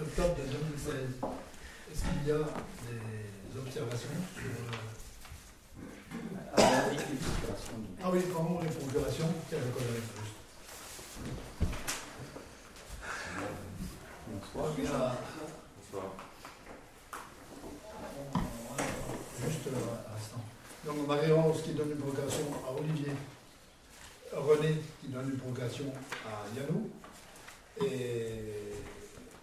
octobre de 2016. Est-ce qu'il y a des observations sur. Ah oui, vraiment les procurations, tiens, je connais juste. Bonsoir. Bonsoir. Juste un instant. Donc Marie-Rose qui donne une provocation à Olivier, René qui donne une provocation à Yannou, et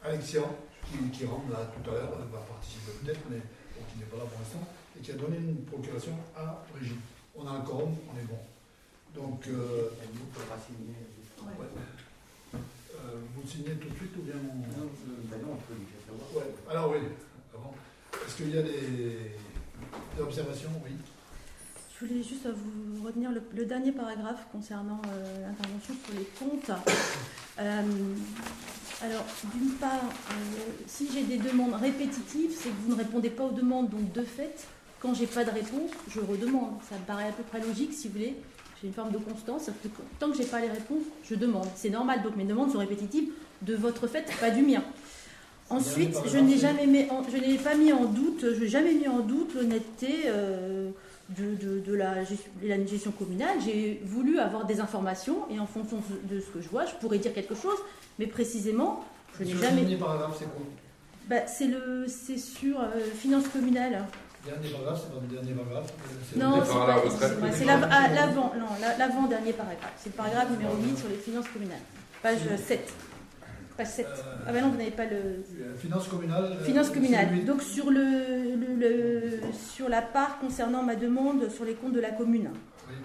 Alexia qui, qui rentre là tout à l'heure, elle va participer peut-être, mais qui n'est pas là pour l'instant, et qui a donné une procuration à Brigitte. On a un quorum, on est bon. Donc, euh, ouais. euh, vous signez tout de suite ou bien on... Non, ben non, on peut lui faire savoir. Ouais. Alors oui, avant. Est-ce qu'il y a des, des observations? Oui. Je voulais juste vous retenir le, le dernier paragraphe concernant euh, l'intervention sur les comptes. Euh, alors, d'une part, euh, si j'ai des demandes répétitives, c'est que vous ne répondez pas aux demandes, donc de fait, quand j'ai pas de réponse, je redemande. Ça me paraît à peu près logique, si vous voulez. J'ai une forme de constance. Que tant que j'ai pas les réponses, je demande. C'est normal, donc mes demandes sont répétitives de votre fait, pas du mien. Ensuite, je n'ai jamais mis en, je n'ai pas mis en doute, je n'ai jamais mis en doute l'honnêteté euh, de, de, de la, gestion, de la gestion communale. J'ai voulu avoir des informations et en fonction de ce que je vois, je pourrais dire quelque chose, mais précisément, je n'ai jamais. Le dernier paragraphe, c'est quoi? Bah, c'est le, c'est sur euh, finances communales. Dernier paragraphe, c'est pas le dernier paragraphe. c'est le Non, c'est à la pas, retraite. excusez-moi, c'est l'av- ah, l'avant, non, la- l'avant-dernier paragraphe. C'est le paragraphe numéro 8 sur les finances communales. Page euh, 7. Page 7. Ah ben non, vous n'avez pas le... Finances communales. euh, Finances communales. Donc sur, le, le- le- sur la part concernant ma demande sur les comptes de la commune. Oui.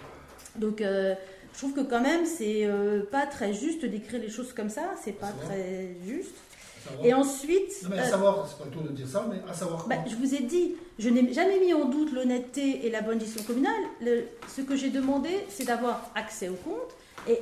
Donc euh, je trouve que quand même c'est euh, pas très juste d'écrire les choses comme ça, c'est pas très juste. Et ensuite, Non, mais à savoir, c'est pas le tour de dire ça, mais à savoir bah, je vous ai dit, je n'ai jamais mis en doute l'honnêteté et la bonne gestion communale. Le- ce que j'ai demandé, c'est d'avoir accès aux comptes. Et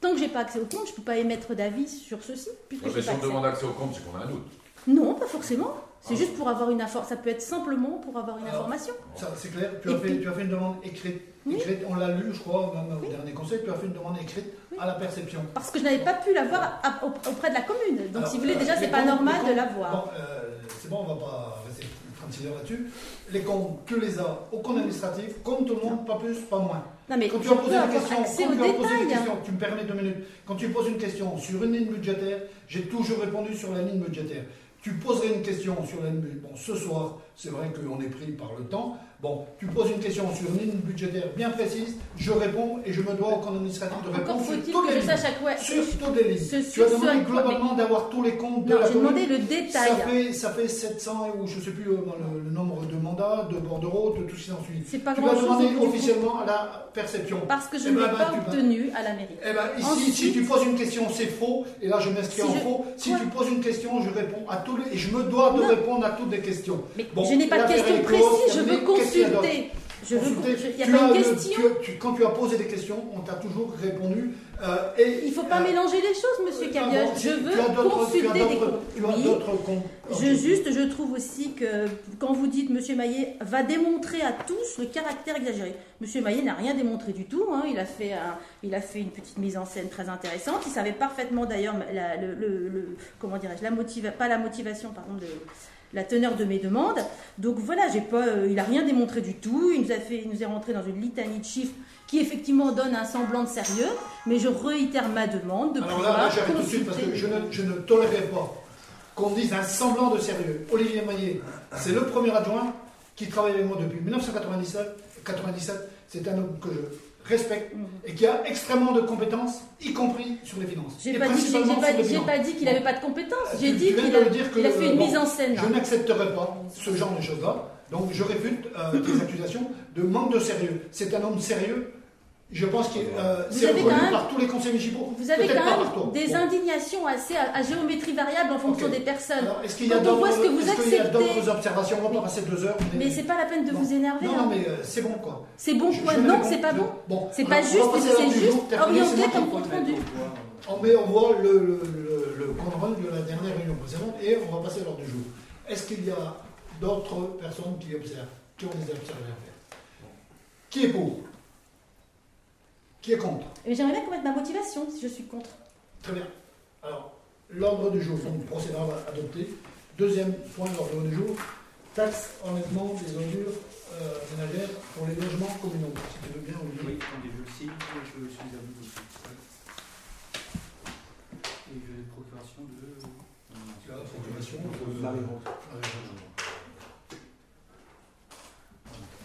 tant que j'ai pas accès aux comptes, je peux pas émettre d'avis sur ceci. Puisque Ouais, j'ai mais si on accès. demande accès au compte, c'est qu'on a un doute. Non, pas forcément. C'est Ah. juste pour avoir une information. Ça peut être simplement pour avoir une Alors, information. Ça, c'est clair. Tu as, fait, puis- tu as fait une demande écrite. Oui. écrite on l'a lu, je crois, même au dernier conseil. Tu as fait une demande écrite Oui. à la perception. Parce que je n'avais pas pu l'avoir au- auprès de la commune. Donc, Alors, si vous voulez, euh, déjà, c'est pas comptes- normal de l'avoir. Bon, euh, c'est bon, on va pas rester 36 heures là-dessus. Les comptes, tu les as au compte administratif, comme tout le monde, pas plus, pas moins. Non, mais Quand tu as peux posé une avoir question, accès quand aux tu as posé une détails. question, tu me permets deux minutes. Quand tu poses une question sur une ligne budgétaire, j'ai toujours répondu sur la ligne budgétaire. Tu poserais une question sur la ligne budgétaire. Bon, ce soir, c'est vrai qu'on est pris par le temps. Bon, tu poses une question sur une ligne budgétaire bien précise, je réponds et je me dois au compte administratif de Encore répondre sur toutes les je lignes. sache à quoi. Sur toutes les lignes. Ce- tu as demandé globalement d'avoir tous les comptes de la j'ai demandé le Ça détail. fait, ça fait 700 ou je sais plus euh, le, le nombre de mandats, de bordereaux, de tout ce qui s'ensuit. C'est pas Tu grand l'as demandé officiellement à la perception. Parce que je Eh ne ben, l'ai bah, pas tu obtenu à la mairie. Eh ben, ici, Ensuite- si tu poses une question, c'est faux. Et là, je m'inscris Si en je- faux. Si tu poses une question, je réponds à tous les. Et je me dois de Non. répondre à toutes les questions. Mais Bon, je n'ai pas de question précise, je veux y consulter. Je veux, Consulter. il n'y a pas as une question. quand tu as posé des questions, on t'a toujours répondu. euh, et, Il ne faut pas euh, mélanger les choses, monsieur euh, Cabioche. Je veux consulter des comptes. Je juste, je trouve aussi que quand vous dites Monsieur Maillet va démontrer à tous le caractère exagéré. Monsieur Maillet n'a rien démontré du tout. hein. Il a fait, un- il a fait une petite mise en scène très intéressante. Il savait parfaitement d'ailleurs la, le, le- le- comment dirais-je, la motiva- pas la motivation, pardon, de la teneur de mes demandes. Donc voilà, pas, euh, il a rien démontré du tout. Il nous a fait, il nous est rentré dans une litanie de chiffres qui effectivement donne un semblant de sérieux. Mais je réitère ma demande de Alors là, j'arrête tout de suite parce que je ne, je ne tolérerai pas qu'on dise un semblant de sérieux. Olivier Maillet, c'est le premier adjoint qui travaille avec moi depuis 1997. 97, c'est un homme que je respecte Mhm. et qui a extrêmement de compétences, y compris sur les finances. J'ai pas pas, dit qu'il n'avait pas de compétences. Euh, J'ai dit qu'il a, le dire que, il a fait une bon, mise en scène. Je n'accepterai pas ce genre de choses-là. Donc je réfute euh, tes accusations de manque de sérieux. C'est un homme sérieux. Je pense que euh, Vous c'est avez reconnu quand même- par tous les conseils municipaux. Vous avez quand même toi. des Bon. indignations assez à, à géométrie variable en fonction Ok. des personnes. Est-ce qu'il y a d'autres observations? On va pas passer deux heures. Mais c'est pas la peine de Non. vous énerver. Non, hein. non, mais euh, c'est bon quoi. C'est bon quoi je Non, c'est pas bon. Bon, C'est pas juste, c'est juste orienté comme compte rendu. On met, on voit le compte rendu de la dernière réunion précédente et on va passer à l'heure du jour. Est-ce qu'il y a d'autres personnes qui observent, qui ont des observations à faire? Qui est pour? Qui est contre? Mais j'aimerais bien connaître ma motivation si je suis contre. Très bien. Alors, L'ordre du jour, donc procédure adopté. Deuxième point de l'ordre du jour, taxe enlèvement des ordures euh, ménagères pour les logements communaux. Si tu veux bien, Olivier. Oui, attendez, je le signe, et je suis à vous. Et je vais procuration de. La procuration de Marie-Rose.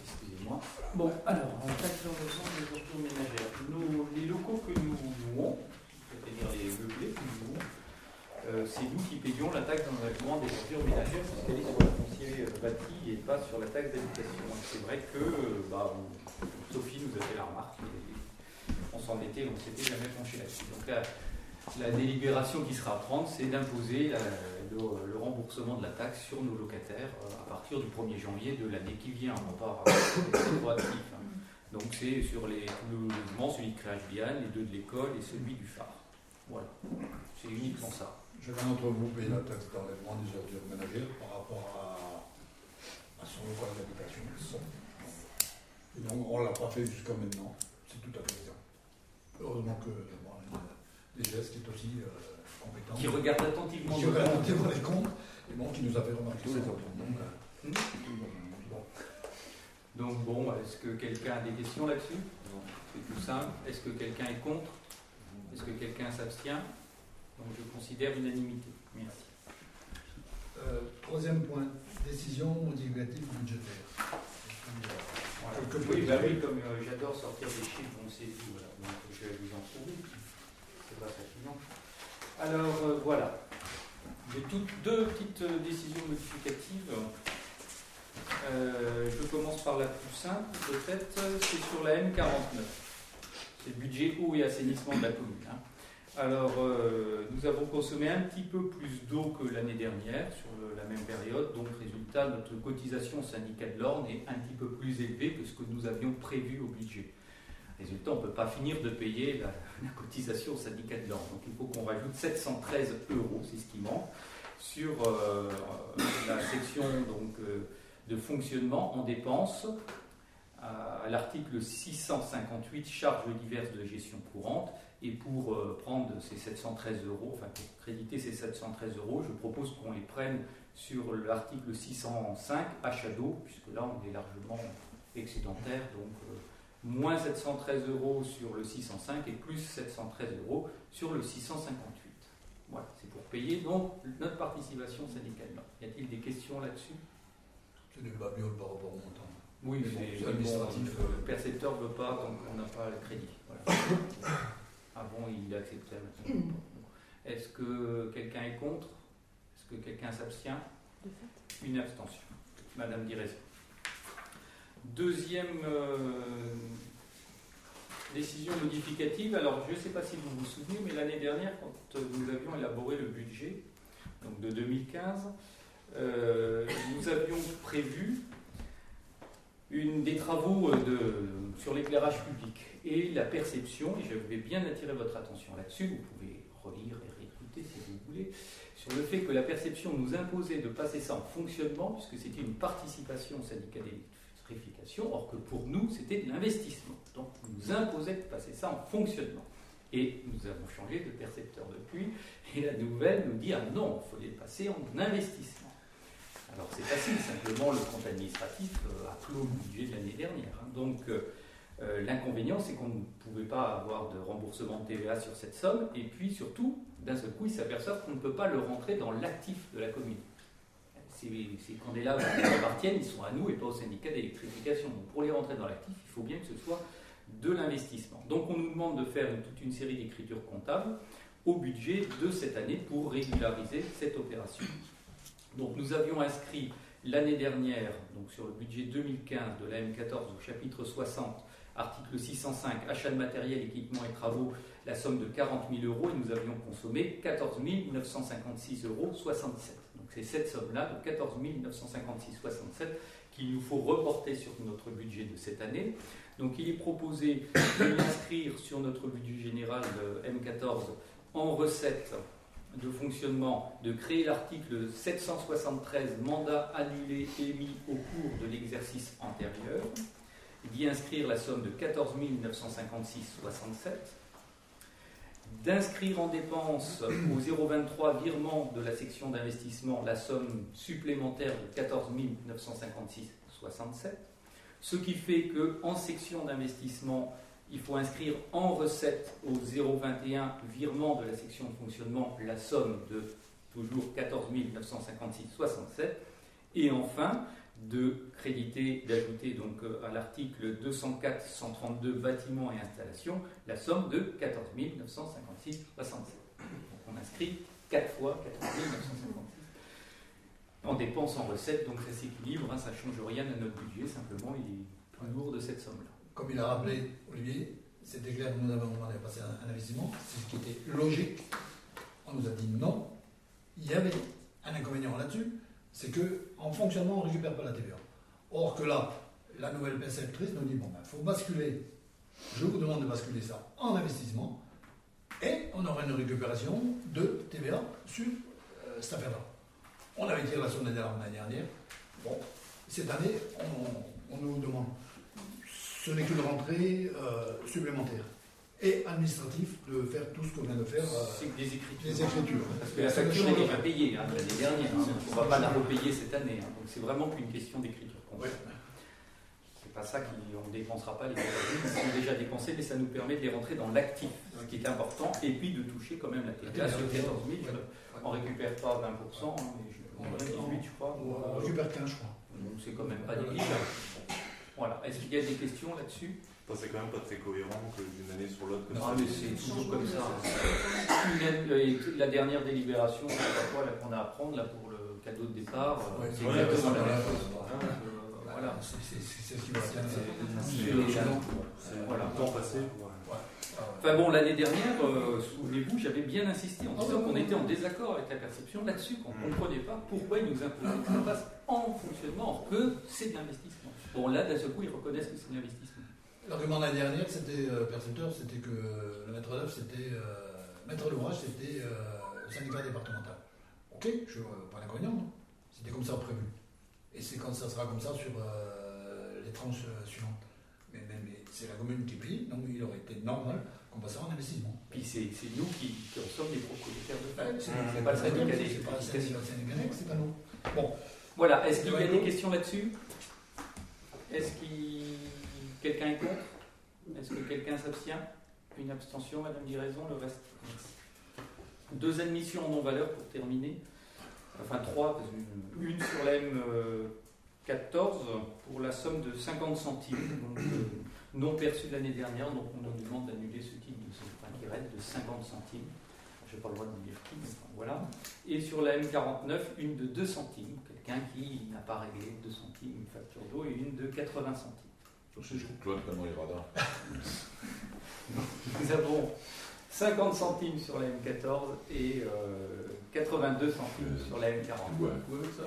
Excusez-moi. Bon, alors, en taxe d'enlèvement des ordures ménagères. Nous, les locaux que nous louons, c'est-à-dire les meublés que nous louons, euh, c'est nous qui payons la taxe d'enlèvement des ordures ménagères puisqu'elle est sur le foncier euh, bâti et pas sur la taxe d'habitation. C'est vrai que euh, bah, on- Sophie nous a fait la remarque, on s'embêtait, on ne s'était jamais penché là-dessus. Donc la, la délibération qui sera à prendre, c'est d'imposer le, le remboursement de la taxe sur nos locataires euh, à partir du 1er janvier de l'année qui vient, non pas rétroactif. hein. Donc c'est sur les, logements, celui de Créage-Biane, les deux de l'école et celui du phare. Voilà, c'est uniquement ça. Chacun d'entre vous paye la taxe d'enlèvement des ordures ménagères par rapport à, à son local d'habitation. Et donc, on ne l'a pas fait jusqu'à maintenant. C'est tout à fait bien. Heureusement que y a des gestes qui est aussi euh, compétent. Qui regarde attentivement qui regarde attentivement les comptes et bon, qui nous a fait remarquer Tous les ça. autres. Donc, euh, bon. Donc bon, est-ce que quelqu'un a des questions là-dessus? C'est tout simple. Est-ce que quelqu'un est contre? Est-ce que quelqu'un s'abstient? Donc je considère unanimité. Merci. Euh, troisième point, décision modificative budgétaire. Voilà. Oui, bah oui, comme euh, j'adore sortir des chiffres, on sait tout. Voilà. Donc je vais vous en trouver. C'est pas fatigant. Alors euh, voilà. J'ai toutes deux petites euh, décisions modificatives. Euh, je commence par la plus simple, peut-être, c'est sur la M49. C'est le budget eau et assainissement de la commune. hein. Alors, euh, nous avons consommé un petit peu plus d'eau que l'année dernière sur la même période. Donc, résultat, notre cotisation au syndicat de l'Orne est un petit peu plus élevée que ce que nous avions prévu au budget. Résultat, on ne peut pas finir de payer la, cotisation au syndicat de l'Orne. Donc, il faut qu'on rajoute 713 euros, c'est ce qui manque, sur euh, la section donc, euh, de fonctionnement en dépenses à l'article 658, charges diverses de gestion courante. Et pour euh, prendre ces 713 euros, enfin pour créditer ces 713 euros, je propose qu'on les prenne sur l'article 605 achat d'eau, puisque là on est largement excédentaire, donc euh, moins 713 euros sur le 605 et plus 713 euros sur le 658. Voilà, c'est pour payer donc notre participation syndicale. Y a-t-il des questions là-dessus? C'est des babioles par rapport au montant. Oui, Mais bon, administratif, bon, euh. le percepteur ne veut pas tant qu'on n'a pas le crédit. Voilà. Avant, il acceptait. maintenant. Est-ce que quelqu'un est contre? Est-ce que quelqu'un s'abstient? Une abstention. Madame Direz. Deuxième euh, décision modificative. Alors, je ne sais pas si vous vous souvenez, mais l'année dernière, quand euh, nous avions élaboré le budget donc de 2015, euh, nous avions prévu une, des travaux de, sur l'éclairage public et la perception, et je vais bien attirer votre attention là-dessus, vous pouvez relire et réécouter si vous voulez, sur le fait que la perception nous imposait de passer ça en fonctionnement, puisque c'était une participation au syndicat d'électrification, or que pour nous, c'était de l'investissement. Donc, on nous imposait de passer ça en fonctionnement. Et nous avons changé de percepteur depuis, et la nouvelle nous dit ah non, il faut les passer en investissement. Alors c'est facile, simplement le compte administratif euh, a clos le budget de l'année dernière. hein. Donc euh, euh, l'inconvénient, c'est qu'on ne pouvait pas avoir de remboursement de TVA sur cette somme, et puis surtout, d'un seul coup, ils s'aperçoivent qu'on ne peut pas le rentrer dans l'actif de la commune. Ces, candélabres qui appartiennent, ils sont à nous et pas au syndicat d'électrification. Donc pour les rentrer dans l'actif, il faut bien que ce soit de l'investissement. Donc on nous demande de faire toute une série d'écritures comptables au budget de cette année pour régulariser cette opération. Donc nous avions inscrit l'année dernière, donc sur le budget 2015 de la M14 au chapitre 60, article 605, achat de matériel, équipement et travaux, la somme de 40 000 euros et nous avions consommé 14 956 euros 67. Donc c'est cette somme-là de 14 956 67 qu'il nous faut reporter sur notre budget de cette année. Donc il est proposé de l'inscrire sur notre budget général de M14 en recette de fonctionnement, de créer l'article 773 mandat annulé émis au cours de l'exercice antérieur, d'y inscrire la somme de 14 956,67 d'inscrire en dépense au 023 virement de la section d'investissement la somme supplémentaire de 14 956,67, ce qui fait qu'en section d'investissement, il faut inscrire en recette au 021 virement de la section de fonctionnement la somme de toujours 14 956,67 et enfin de créditer, d'ajouter donc euh, à l'article 204 132 bâtiments et installations la somme de 14 956,67. Donc on inscrit 4 fois 14 956 en dépenses, en recettes, donc ça s'équilibre, hein, ça ne change rien à notre budget, simplement il est lourd de cette somme-là. Comme il a rappelé Olivier, c'était clair que nous avons demandé à passer un, investissement, c'est ce qui était logique. On nous a dit non. Il y avait un inconvénient là-dessus, c'est qu'en fonctionnement, on ne récupère pas la TVA. Or que là, la nouvelle perceptrice nous dit, bon, il ben, faut basculer, je vous demande de basculer ça en investissement, et on aura une récupération de TVA sur euh, cette affaire-là. On avait tiré la somme l'année dernière. Bon, cette année, on, nous demande, ce n'est qu'une rentrée euh, supplémentaire et administratif de faire tout ce qu'on vient de faire. Euh, c'est des écritures. Des écritures. Parce que la facture n'est pas payée hein, l'année dernière. Hein. on ne va pas la repayer cette année. Hein. donc c'est vraiment qu'une question d'écriture. Ouais. C'est pas ça qu'on ne dépensera pas les ils sont déjà dépensés, mais ça nous permet de les rentrer dans l'actif, ce qui est important, et puis de toucher quand même la TVA sur 14 000. On ne récupère pas 20%, mais je, 18 je crois. On récupère 15 je crois. Donc c'est quand même pas négligeable. Voilà. Est-ce qu'il y a des questions là-dessus? C'est quand même pas très cohérent que d'une année sur l'autre. Non, mais c'est toujours comme ça. la dernière délibération, qu'on a à prendre là, pour le cadeau de départ, euh, c'est exactement la même chose. Voilà, c'est ce qui va atteindre. Voilà, temps passé. Enfin bon, l'année dernière, euh, souvenez-vous, j'avais bien insisté en disant qu'on était en désaccord avec la perception là-dessus, qu'on ne comprenait pas pourquoi ils nous imposaient que ça passe en fonctionnement, or que c'est de l'investissement. Bon, là, d'un seul coup, ils reconnaissent que c'est de l'investissement. L'argument l'année dernière, c'était euh, percepteur, c'était que le maître d'œuvre, c'était euh, maître d'ouvrage, c'était euh, le syndicat départemental. Ok, je pas d'inconvénient, c'était comme ça prévu. Et c'est quand ça sera comme ça sur les tranches suivantes. Mais, c'est la commune qui paye, donc il aurait été normal qu'on passe en investissement. Puis c'est nous qui, en sommes les propriétaires de fait. c'est pas le syndicat, c'est pas le c'est pas nous. Bon. Voilà, est-ce qu'il y a des questions là-dessus? Est-ce qu'il Quelqu'un est contre? Est-ce que quelqu'un s'abstient? Une abstention, Madame dit raison, le reste Deux admissions en non-valeur pour terminer. Enfin trois, une, sur la M14 pour la somme de 50 centimes, donc, euh, non perçue l'année dernière, donc on nous demande d'annuler ce type de enfin, reste de 50 centimes. Je n'ai pas le droit de dire qui, mais voilà. Et sur la M49, une de 2 centimes, quelqu'un qui n'a pas réglé 2 centimes, une facture d'eau, et une de 80 centimes. Je Claude tellement les radars. Nous avons 50 centimes sur la M14 et 82 euh, centimes sur la M40. Ouais. avec ça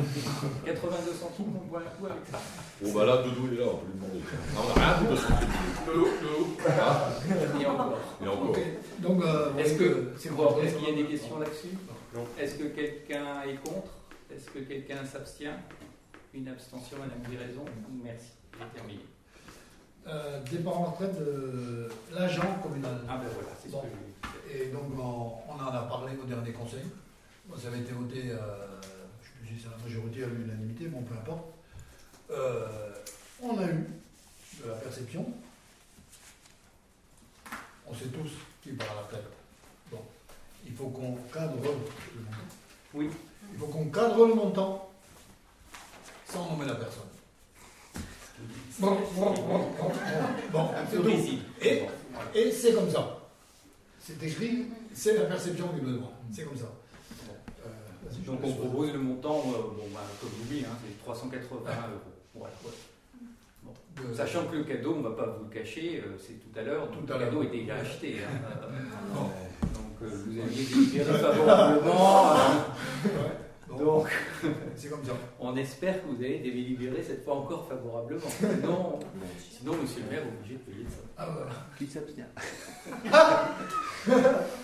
82 centimes, on boit un coup avec ça. Bon, bah là, Doudou, il est là, on peut lui demander. Non, on n'a rien de 2 centimes. Doudou, Doudou. Ah. Et encore. Et encore. Donc, euh, est-ce qu'il y a des questions là-dessus? Est-ce que quelqu'un est contre? Est-ce que quelqu'un s'abstient? Une abstention, Madame Guiraison Merci. Euh, départ en retraite de l'agent communal. Ah ben voilà, c'est bon. Et donc on, en a parlé au dernier conseil. ça avait été voté, je ne sais plus si c'est la majorité à l'unanimité, bon peu importe. Euh, on a eu de la perception. On sait tous qui part à la retraite. Bon, il faut qu'on cadre le montant. Oui. Il faut qu'on cadre le montant sans nommer la personne. Bon, bon, bon, Et, et c'est comme ça. C'est écrit, c'est la perception du besoin. C'est comme ça. Euh, Donc on propose le montant, euh, bon, bah, comme vous dites, hein, c'est 380 euros. Voilà. Bon. Sachant que le cadeau, on ne va pas vous le cacher, euh, c'est tout à l'heure, le cadeau est déjà acheté. Hein. Donc vous aviez délibéré favorablement. Donc, c'est comme ça. On espère que vous allez délibérer cette fois encore favorablement. Sinon, sinon monsieur le maire est obligé de payer ça. Ah voilà. Qui s'abstient?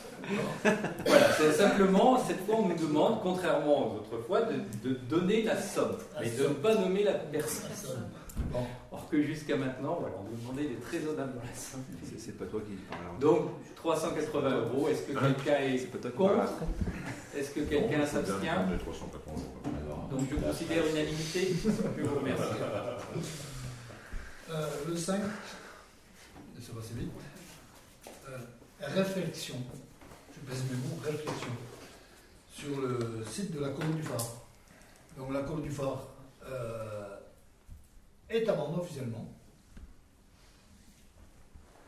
Voilà, c'est simplement, cette fois, on me demande, contrairement aux autres fois, de, donner la somme, mais de ne pas nommer la personne. Or que jusqu'à maintenant, voilà, on nous demandait des très honnêtes dans la somme. C'est- C'est pas toi qui parles. Donc 380 euros. Est-ce que quelqu'un est C'est pas toi contre. Est-ce que quelqu'un s'abstient Les 380 euros. Donc je considère unanimité. Je vous remercie. Euh, le 5, ça va assez vite. Euh, réflexion, je pèse mes mots, réflexion, sur le site de la colonne du phare. Donc la colonne du phare euh, est vendre officiellement.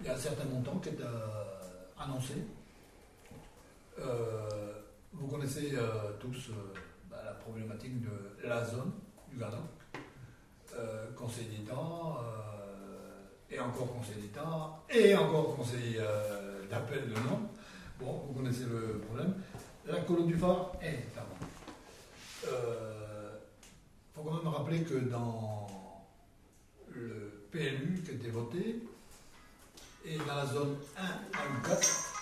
Il y a un certain montant qui est euh, annoncé. Euh, vous connaissez euh, tous bah, la problématique de la zone du euh, Conseil d'État, et encore Conseil d'État, et encore Conseil d'appel de nom. Bon, vous connaissez le problème. La colonne du phare est avant. Il faut quand même rappeler que dans Qui été voté, et dans la zone 1 à 4,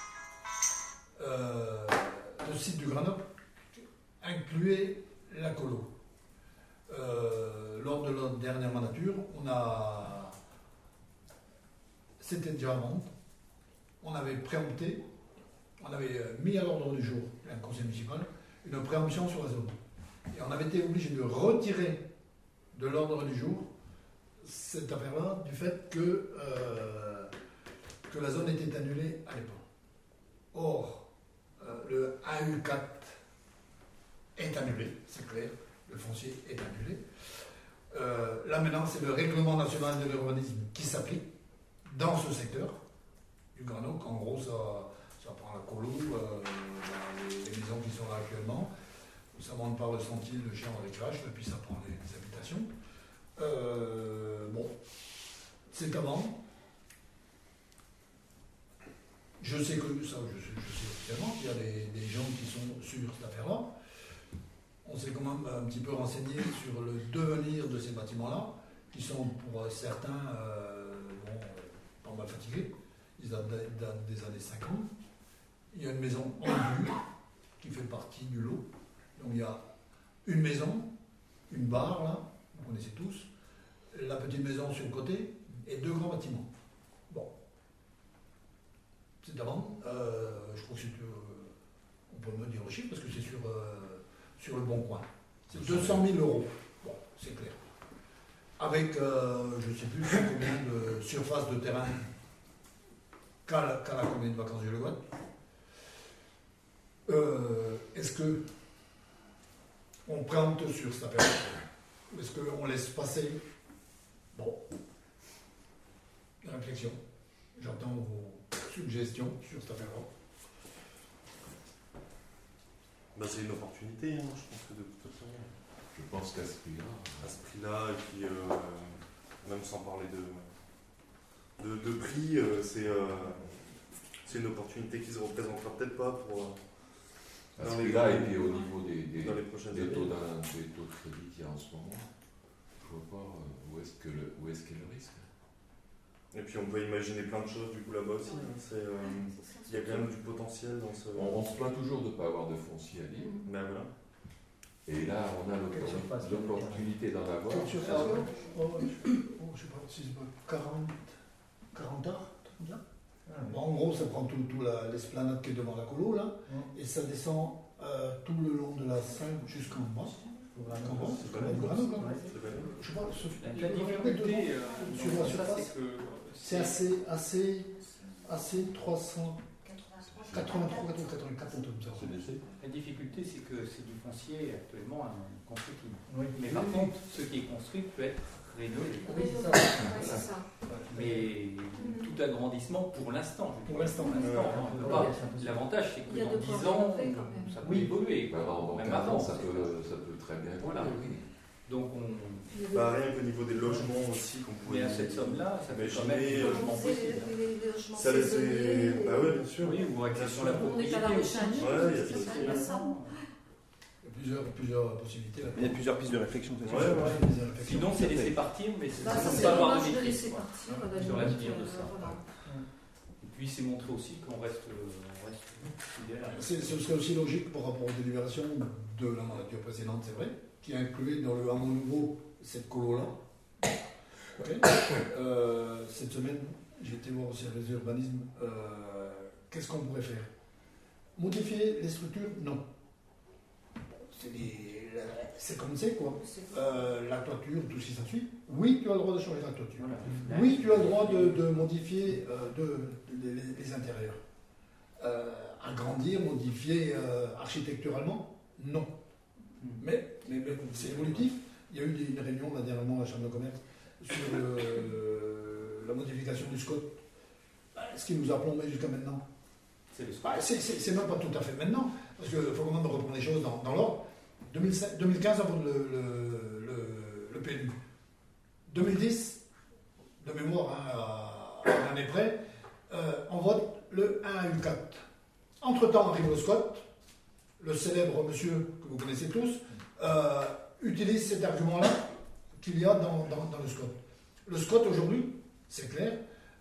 euh, le site du Grenoble incluait la colo. Euh, lors de notre dernière mandature, on a. C'était déjà vendre. On avait préempté, on avait euh, mis à l'ordre du jour, un conseil municipal, une préemption sur la zone. Et on avait été obligé de retirer de l'ordre du jour cette affaire-là du fait que, euh, que la zone était annulée à l'époque. Or, euh, le AU4 est annulé, c'est clair le foncier est annulé. Euh, là maintenant, c'est le règlement national de l'urbanisme qui s'applique dans ce secteur du Granoc. En gros, ça, ça prend la colo, les, les maisons qui sont là actuellement. Ça monte par le sentier, le champ avec crash, et puis ça prend les, les habitations. Euh, bon, c'est avant. Je sais que ça, je sais, je officiellement qu'il y a des, gens qui sont sur cette affaire-là on s'est quand même un petit peu renseigné sur le devenir de ces bâtiments-là, qui sont pour certains euh, pas mal fatigués. Ils datent, datent des années 50. Il y a une maison en vue qui fait partie du lot. Donc il y a une maison, une barre là, vous connaissez tous, la petite maison sur le côté et deux grands bâtiments. Bon. C'est avant. Euh, je crois que c'est. euh, on peut me dire le chiffre parce que c'est sur. euh, sur le bon coin. C'est 200 000 euros. Bon, c'est clair. Avec, euh, je ne sais plus combien de surface de terrain qu'a la, commune de vacances euh, Est-ce que on préempte sur cette affaire Ou est-ce qu'on laisse passer? Bon. Réflexion. J'entends vos suggestions sur cette affaire-là. Bah, c'est une opportunité, hein, je pense que de toute façon, Je pense qu'à ce prix-là, à ce prix-là, et puis euh, même sans parler de, de, de prix, euh, c'est euh, c'est une opportunité qui se représentera peut-être pas pour, euh, à ce prix-là, et puis au niveau des, des, dans les prochaines des taux, des taux de crédit qu'il y a en ce moment, je vois pas euh, où est-ce que le- où est-ce qu'est le risque. Et puis on peut imaginer plein de choses du coup là-bas aussi. hein, euh, Il y a quand même du potentiel dans ce. On, on se plaint toujours de ne pas avoir de foncier à Lille, Ben voilà. et là on a l'opportunité d'en avoir. Surface oh, je, je sais pas si c'est pas 40, 40 heures, Bon, en gros, ça prend tout, tout la- l'esplanade qui est devant la colo, là, et ça descend euh, tout le long de la Seine jusqu'en bas. Je pas, Sophie, La, difficulté euh, sur la surface c'est que C'est assez, assez, assez 300, 83, 84, un truc comme ça. La difficulté, c'est que c'est du foncier actuellement euh, constructible. Oui. Mais par contre, ce qui est construit peut être rénové. Oui, c'est ça. Ouais, c'est ça. Mais tout agrandissement pour l'instant. Pour l'instant. pour l'instant, on peut pas. L'avantage, c'est que dans quoi 10 ans, ça peut Oui. évoluer. Bah, Même 15 avant, ça peut, ça peut très bien Voilà. évoluer, oui. Donc, on, Bah, rien qu'au niveau des logements aussi qu'on pouvait. mais à cette somme-là, ça fait quand même du euh, logements Ça laisse. saisonniers, Bah ouais, bien sûr. Oui, ou accession à la On est propriété à la aussi. recherche. Ouais, il y a plusieurs, plusieurs possibilités là. Il y a plusieurs pistes de réflexion. Ouais, ouais. Sinon, c'est laisser partir, mais c'est ça, c'est c'est pas avoir de maîtrise. Sur l'avenir de euh, ça. voilà. Et puis, c'est montrer aussi qu'on reste, C'est- Ce serait aussi logique par rapport aux délibérations de la mandature précédente, c'est vrai, qui incluait dans le hameau nouveau cette colo-là. Euh, cette semaine, j'ai été voir au service d'urbanisme. euh, Qu'est-ce qu'on pourrait faire? Modifier les structures? Non. C'est la- c'est comme c'est quoi. Euh, la toiture, tout ce qui s'ensuit. Oui, tu as le droit de changer la toiture. Voilà. Oui, tu as le droit de, de modifier euh, de, de- les, les intérieurs. Euh, agrandir, modifier euh, architecturalement Non. Hmm. Mais, mais- mais c'est évolutif. Il y a eu une réunion là, dernièrement à la Chambre de commerce sur la modification du SCOT. Bah, Ce qui nous a plombé jusqu'à maintenant. C'est Bah, même pas tout à fait maintenant, parce qu'il faut quand même reprendre les choses dans, dans l'ordre. 2005 2015, on vote le, le, le- le PLU. 2010, de mémoire, hein, à, l'année près, euh, on vote le 1 à U4. Entre-temps arrive le SCOT, le célèbre monsieur que vous connaissez tous, euh, utilise cet argument-là qu'il y a dans, le SCOT. Le SCOT aujourd'hui, c'est clair,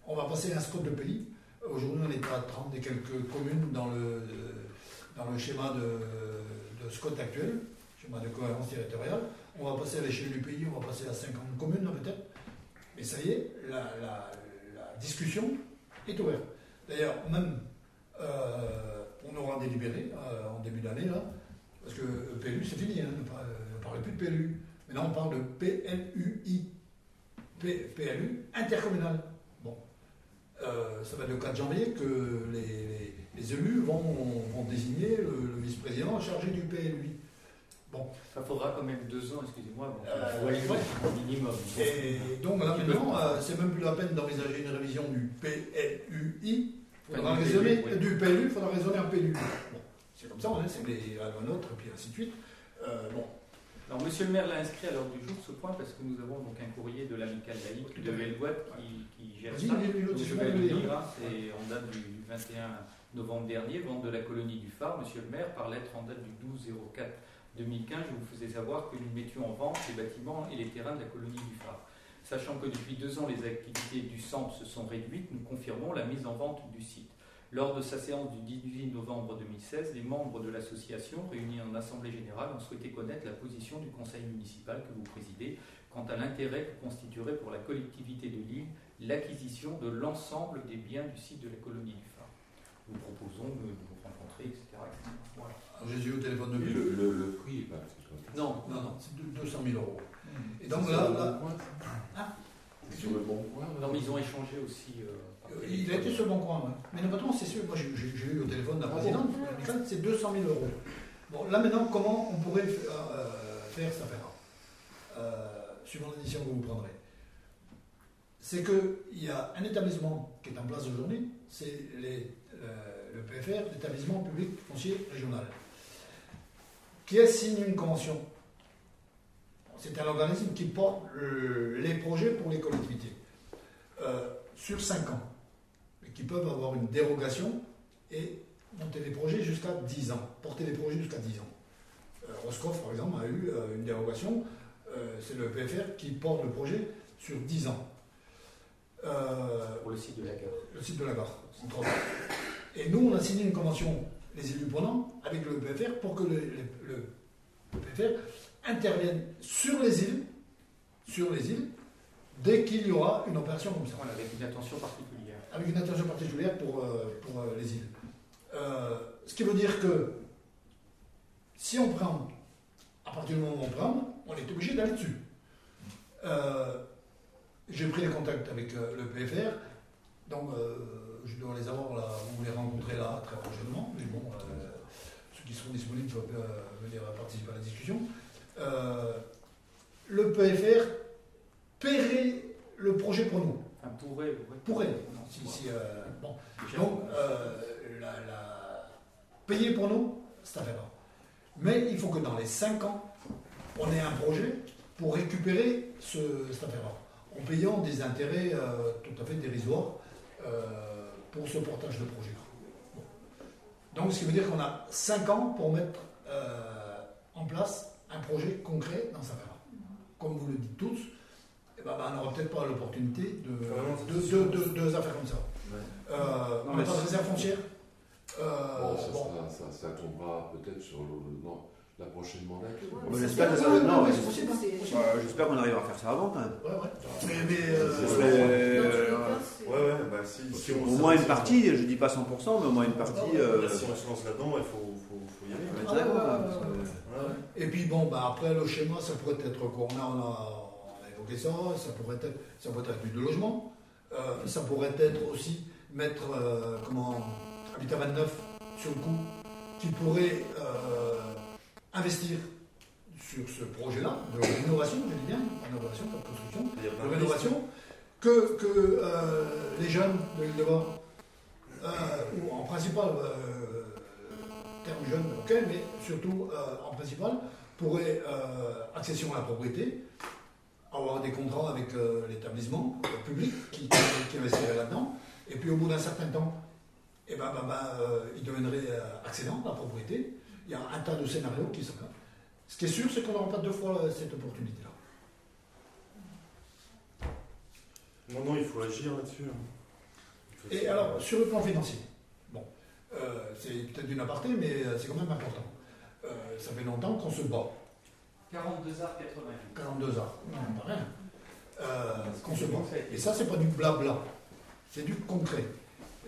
on va passer à un SCOT de pays. Aujourd'hui, on est à 30 et quelques communes dans le, schéma de, de SCOT actuel, de cohérence territoriale. On va passer à l'échelle du pays, on va passer à 50 communes, peut-être. Mais ça y est, la, discussion est ouverte. D'ailleurs, même, euh, on aura délibéré euh, en début d'année, là, parce que PLU, c'est fini, hein, ne, par- ne parlez plus de PLU. Maintenant, on parle de PLUI, PLU intercommunal. Bon. Euh, ça va être le 4 janvier que les, élus vont, vont désigner le, le vice-président chargé du PLUI. Il faudra quand même deux ans, excusez-moi, bon, Euh, ouais. minimum. Et donc là maintenant, euh, c'est même plus la peine d'envisager une révision du PLUI. Il faudra Enfin, du raisonner PLU, du PLU, il faudra raisonner en PLU. Bon, c'est comme ça, c'est les- la loi nôtre, et puis ainsi de suite. Euh, bon, Alors, monsieur le maire l'a inscrit à l'ordre du jour, ce point, parce que nous avons donc un courrier de l'amicale laïque de Bellegoite qui, qui gère ça. Donc, je vais le lire, c'est en date du 21 novembre dernier, vente de la colonie du phare. Monsieur le maire, par lettre en date du 12 04 2015, je vous faisais savoir que nous mettions en vente les bâtiments et les terrains de la colonie du phare. Sachant que depuis deux ans, les activités du centre se sont réduites, nous confirmons la mise en vente du site. Lors de sa séance du 18 novembre 2016, les membres de l'association, réunis en Assemblée générale, ont souhaité connaître la position du conseil municipal que vous présidez quant à l'intérêt que constituerait pour la collectivité de l'île l'acquisition de l'ensemble des biens du site de la colonie du phare. Nous proposons de vous rencontrer, etc. etc. Voilà. J'ai eu au téléphone de lui. le, le, le prix est pas. Non, Non, non, c'est de- 200 000 euros. Et donc C'est là, sur le là, bon coin Ah. C'est sur le bon coin non, mais ils ont échangé aussi. euh, euh, il a été sur le bon coin, ouais. Mais notamment, c'est sûr, moi j'ai eu au téléphone la Ah présidente, l'amicale, c'est 200 000 euros. Bon, là maintenant, comment on pourrait euh, euh, faire cette affaire euh, Suivant la décision que vous prendrez. C'est qu'il y a un établissement qui est en place aujourd'hui, c'est les, euh, le PFR, l'établissement public foncier régional, qui a signé une convention. C'est un organisme qui porte les projets pour les collectivités euh, sur 5 ans, et qui peuvent avoir une dérogation et monter des projets jusqu'à 10 ans, porter des projets jusqu'à 10 ans. Euh, Roscoff, par exemple, a eu euh, une dérogation, c'est le PFR qui porte le projet sur 10 ans. Pour le site de la gare. le site de la gare, entre autres. Et nous, on a signé une convention, les élus prenants, avec le PFR pour que le, le- PFR intervienne sur les îles, sur les îles, dès qu'il y aura une opération comme ça, Voilà, avec une attention particulière. avec une attention particulière pour, euh, pour euh, les îles. Euh, ce qui veut dire que si on prend, à partir du moment où on prend, on est obligé d'aller dessus. J'ai pris les contacts avec le PFR, donc je dois les avoir là, vous les rencontrer là très prochainement, mais bon, euh, ceux qui seront disponibles peuvent venir participer à la discussion. Euh, le PFR paierait le projet pour nous, Enfin, pourrait, pourrait. Non, Si, bon, si, euh, bon. Donc, la, la- payer pour nous, c'est affaire. Mais il faut que dans les 5 ans, on ait un projet pour récupérer ce, cette affaire en payant des intérêts euh, tout à fait dérisoires euh, pour ce portage de projet. Bon. Donc, ce qui veut dire qu'on a 5 ans pour mettre euh, en place un projet concret dans sa affaire. Comme vous le dites tous, eh ben, ben, on n'aura peut-être pas l'opportunité de, de, c'est de, de- de deux affaires comme ça. Euh, Non, on mais n'a pas de réserve foncière. Euh, Bon, ça, bon. sera- ça, ça tombera peut-être sur le. Non, la prochaine mandature. J'espère ouais, qu'on arrivera à faire ça avant quand même. Ouais, ouais. Mais, mais, euh, euh, Ouais, ouais, bah si, si on Au moins une partie, je dis pas 100%, mais au moins une partie. euh, Si on se lance là-dedans, il faut, faut, faut y aller. Ah ouais, d'accord, ouais, hein. Et puis bon, bah, après le schéma, ça pourrait être quoi on a, on, a, on a évoqué ça, ça pourrait être, ça pourrait être du logement, euh, ça pourrait être aussi mettre euh, comment, Habitat 29 sur le coup, qui pourrait euh, investir sur ce projet-là, de rénovation, je dis bien, rénovation, pas de construction, de rénovation, que, que euh, les jeunes de l'île de Bas, euh, ou en principal, euh, terme jeune, ok, mais surtout euh, en principal, pourraient, accession à la propriété, avoir des contrats avec l'établissement public qui, qui, investirait là-dedans, et puis au bout d'un certain temps, eh ben, ben, ben, ils deviendraient accédants à la propriété. Il y a un tas de scénarios qui sont là. Ce qui est sûr, c'est qu'on n'aura pas deux fois cette opportunité-là. Non, non, il faut agir là-dessus. hein. Et alors, sur le plan financier, bon, euh, c'est peut-être d'une aparté, mais euh, c'est quand même important. Euh, ça fait longtemps qu'on se bat, 42 arts 88. 42 ans, non, pas rien, euh, qu'on se bat. Et ça, c'est pas du blabla, c'est du concret.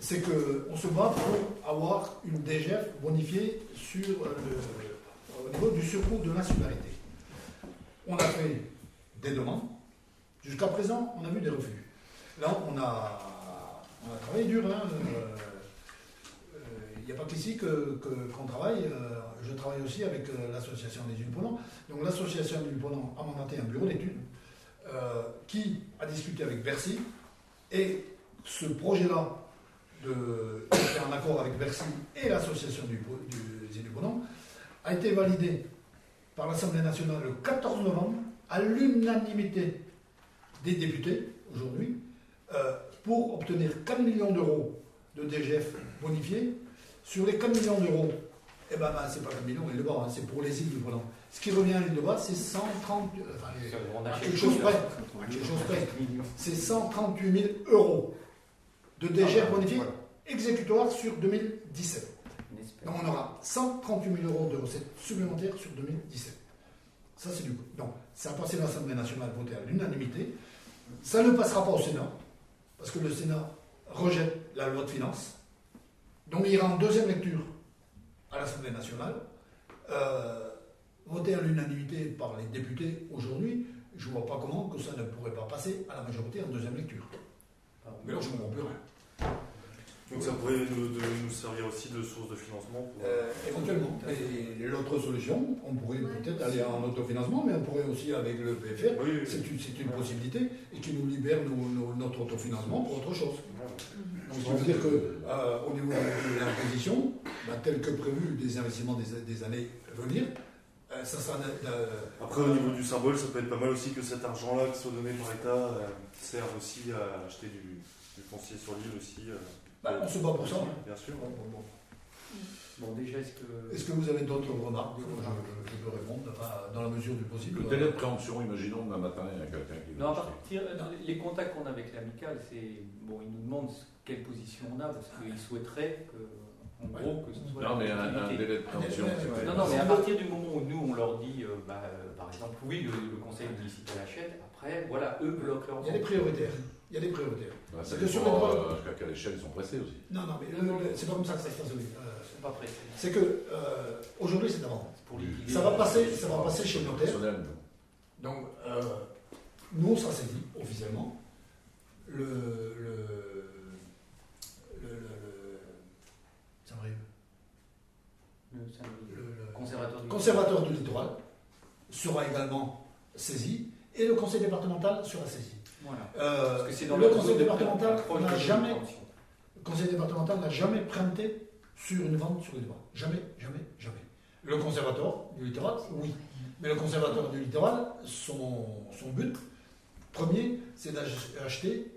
C'est qu'on se bat pour avoir une DGF bonifiée sur euh, le, au niveau du surcoût de l'insularité. On a fait des demandes. Jusqu'à présent, on a vu des refus. Là, on a, travaillé dur. hein, euh, euh, Il n'y a pas qu'ici que- que- qu'on travaille. je travaille aussi avec l'association des Ulponants. Donc l'association des Ulponants a mandaté un bureau d'études qui a discuté avec Bercy. Et ce projet-là, de faire un accord avec Bercy et l'association du, du, des Ulponants, a été validé par l'Assemblée nationale le 14 novembre à l'unanimité des députés aujourd'hui euh, pour obtenir 4 millions d'euros de DGF bonifiés. Sur les 4 millions d'euros, eh ben, ben, c'est pas 4 millions, il bas, hein, c'est pour les îles du Bonan. Ce qui revient à l'île de bas, c'est 130, euh, enfin, quelque chose près, c'est 138 000 euros de DGF Ah, bonifiés voilà. exécutoires sur 2017. On espère. Donc on aura 138 000 euros de recettes supplémentaires sur 2017. Ça, c'est du coup. Donc, ça a passé l'Assemblée nationale voté à l'unanimité. Ça ne passera pas au Sénat, parce que le Sénat rejette la loi de finances. Donc, il ira en deuxième lecture à l'Assemblée nationale. Euh, voté à l'unanimité par les députés aujourd'hui, je ne vois pas comment que ça ne pourrait pas passer à la majorité en deuxième lecture. Mais là, je ne comprends plus rien. Donc ça pourrait nous, de- nous servir aussi de source de financement. Pour... Euh, éventuellement. Et l'autre solution, on pourrait peut-être aller en autofinancement, mais on pourrait aussi avec le PFR. Oui, oui, C'est une, possibilité et qui nous libère notre autofinancement pour autre chose. Donc, ça veut dire que euh, au niveau de l'imposition, bah, tel que prévu des investissements des, des années à venir, euh, ça sera de- de- Après, au niveau du symbole, ça peut être pas mal aussi que cet argent-là qui soit donné par l'État euh, serve aussi à acheter du foncier sur l'île aussi. euh, bah, on se bat pour ça. Bien sûr. Bon, bon, bon. Bon, déjà, est-ce que. Est-ce que vous avez d'autres remarques? Je, je- je peux répondre enfin, dans la mesure du possible. Le délai de préemption, imaginons d'un matin, il y a quelqu'un qui Non, à partir, les contacts qu'on a avec l'amicale, c'est. Bon, ils nous demandent quelle position on a, parce qu'ils souhaiteraient que. En gros, que ce soit. Non, mais un, délai de préemption. Non, non, mais à partir du moment où nous, on leur dit, euh, bah, euh, par exemple, oui, le, le conseil municipal achète, après, voilà, eux bloquent leur Il y a des prioritaires. Il y a des prioritaires. Bah, ça C'est que sur les droits- euh, jusqu'à quelle échelle ils sont pressés aussi. Non, non, mais le- le- c'est pas comme ça que ça se passe. oui. Euh, Ils sont pas pressés. c'est que euh, aujourd'hui, c'est avant. C'est pour liquider. Ça va passer, ça va passer chez le notaire. Donc, euh, nous, on s'en saisit officiellement. Le. le, le, le- le- ça m'arrive. Le, c'est Le, le le conservateur du conservateur du littoral sera également saisi et le conseil départemental sera saisi. Voilà. Euh, Parce que dans le conseil départemental n'a jamais, conseil départemental n'a jamais préempté sur une vente sur le littoral. Jamais, jamais, jamais. Le conservateur du littoral, oui. Mais le conservateur du littoral, son, son but premier, c'est d'acheter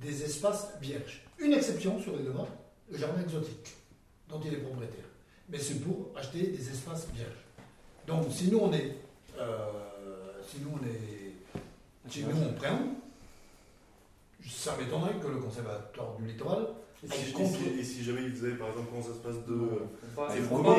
des espaces vierges. Une exception sur les demandes, le jardin exotique, dont il est propriétaire. Mais c'est pour acheter des espaces vierges. Donc si nous on est, euh, si nous on est, si nous on préempte, ça m'étonnerait que le conservateur du littoral Et si, et si- et si jamais ils faisaient, par exemple, comment ça se passe de. Pas- Ils pas- pas,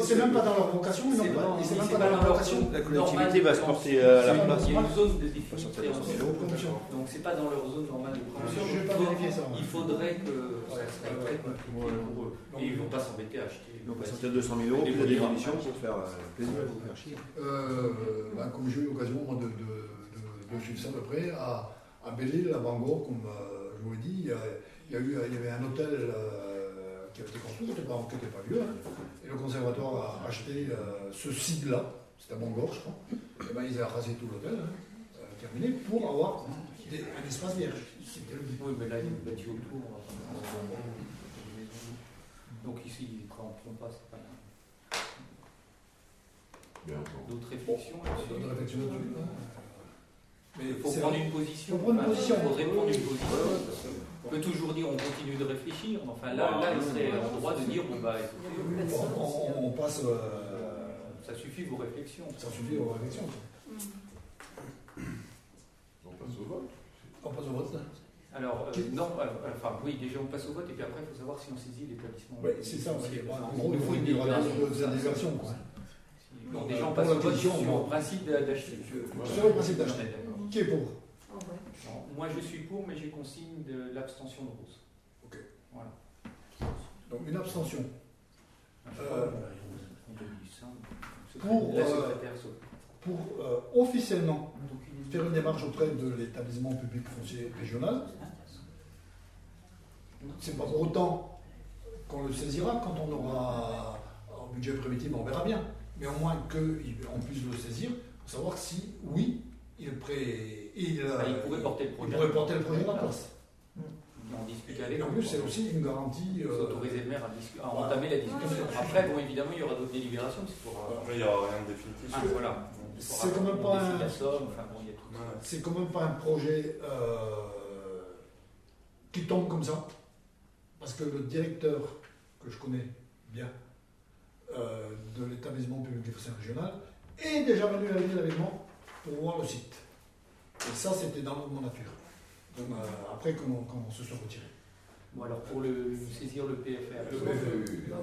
c'est- ils même pas dans leur vocation, ils c'est pas- même pas pas dans leur vocation. La collectivité va se porter préemption. à la place. Il y a une zone de Pas sortir vélo. Préemption. Donc c'est pas dans leur zone normale de préemption. Je vais Il pas vérifier ça. Il faudrait que ça serait compliqué pour eux. Et ils vont pas s'embêter à acheter. Donc à sortir de 200 000 euros, Des la polymères. définition pour faire euh, plaisir, pour faire chier. Euh, ben, comme j'ai eu l'occasion moi, de suivre ça de près, à, à Belle-Île, à Bangor, comme euh, je vous l'ai dit, il y, a, il y a eu, il y avait un hôtel euh, qui avait été construit, qui n'était pas, pas vieux, hein. et le conservatoire a acheté euh, ce site-là, c'était à Bangor, je crois, et ben, ils ont rasé tout l'hôtel, hein, euh, terminé, pour avoir des- un espace vierge. C'était le but. Oui, mais là, il y a une bâti autour. Donc ici, ils ne préempteront pas. c'est pas Bien entendu. D'autres réflexions là-dessus Bonne réflexion là-dessus, hein. Mais Il faut prendre une position. Faut prendre une Enfin, position. Il faudrait prendre une position. On peut toujours dire on continue de réfléchir. mais Enfin, là, là il serait en droit de dire bon, bah, écoutez, on, passe, euh, ça suffit vos réflexions. ça suffit aux réflexions. On passe au vote. On passe au vote. là. Alors, euh, non, euh, enfin, oui, déjà on passe au vote et puis après, il faut savoir si on saisit l'établissement. Oui, c'est ça. En gros, il nous faut une délibération. diversions, quoi. Donc, déjà, on passe au vote position, sur on- le principe d'acheter. Sur le principe d'acheter. Qui est pour? Non, Moi, je suis pour, mais j'ai consigne de l'abstention de Rose. Ok. Voilà. Donc une abstention. Je Euh, pour, euh. Pour euh, officiellement faire une démarche auprès de l'établissement public foncier régional, c'est pas pour autant qu'on le saisira quand on aura un budget prévisible, on verra bien. Mais au moins qu'on puisse le saisir pour savoir si, oui, il, pré... il, euh, Ah, il pourrait porter le il projet. pourrait porter le projet à la place. On discute avec en plus, c'est aussi une garantie. Vous euh, autorisez le maire à, discu- à voilà. entamer la discussion. Après, bon, évidemment, il y aura d'autres délibérations. Pour. euh, il n'y a rien de définitif. ah, voilà. Il C'est quand même pas un- la somme. Enfin, bon, il y a tout. Ouais. c'est quand même pas un projet euh, qui tombe comme ça, parce que le directeur que je connais bien euh, de l'établissement public des fonciers régional est déjà venu à la ville avec moi pour voir le site. Et ça, c'était dans mon nature. Donc, euh, après, comment, comment se soit retiré. Bon, alors, pour le, saisir le PFR, Le PFR.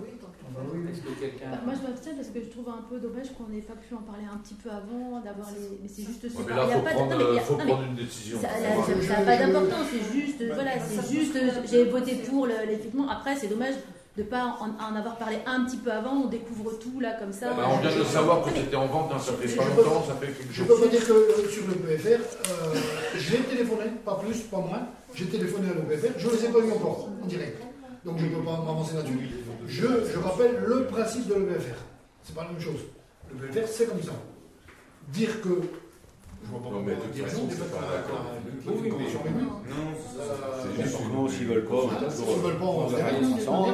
Ah bah oui. est-ce que quelqu'un. Bah, moi je m'abstiens parce que je trouve un peu dommage qu'on n'ait pas pu en parler un petit peu avant, d'avoir les. Mais c'est juste ça. Ouais, mais Il là, y a faut pas de- prendre, non, mais il a- faut non, mais prendre une décision. Ça n'a pas d'importance, c'est juste, Bah, voilà, c'est juste, j'ai voté pour le- effectivement. Après, c'est dommage de ne pas en, en avoir parlé un petit peu avant, on découvre tout là comme ça. Bah, on vient de savoir que c'était en vente, hein, ça fait Je pas peux- longtemps, ça fait quelques Je jours. peux pas dire que euh, sur le PFR, euh, j'ai téléphoné, pas plus, pas moins, j'ai téléphoné à l'EPFR, je ne les ai pas eu encore en direct. Donc je ne peux pas m'avancer là-dessus. Je, je rappelle le principe de l'EPFR. C'est pas la même chose. L'EPFR, c'est comme ça. Dire que. Je vois pas Non, mais de toute dire façon, c'est pas d'accord. Oui, mais- Non, c'est une Non, s'ils veulent pas, S'ils ne veulent pas, on on verra ensemble.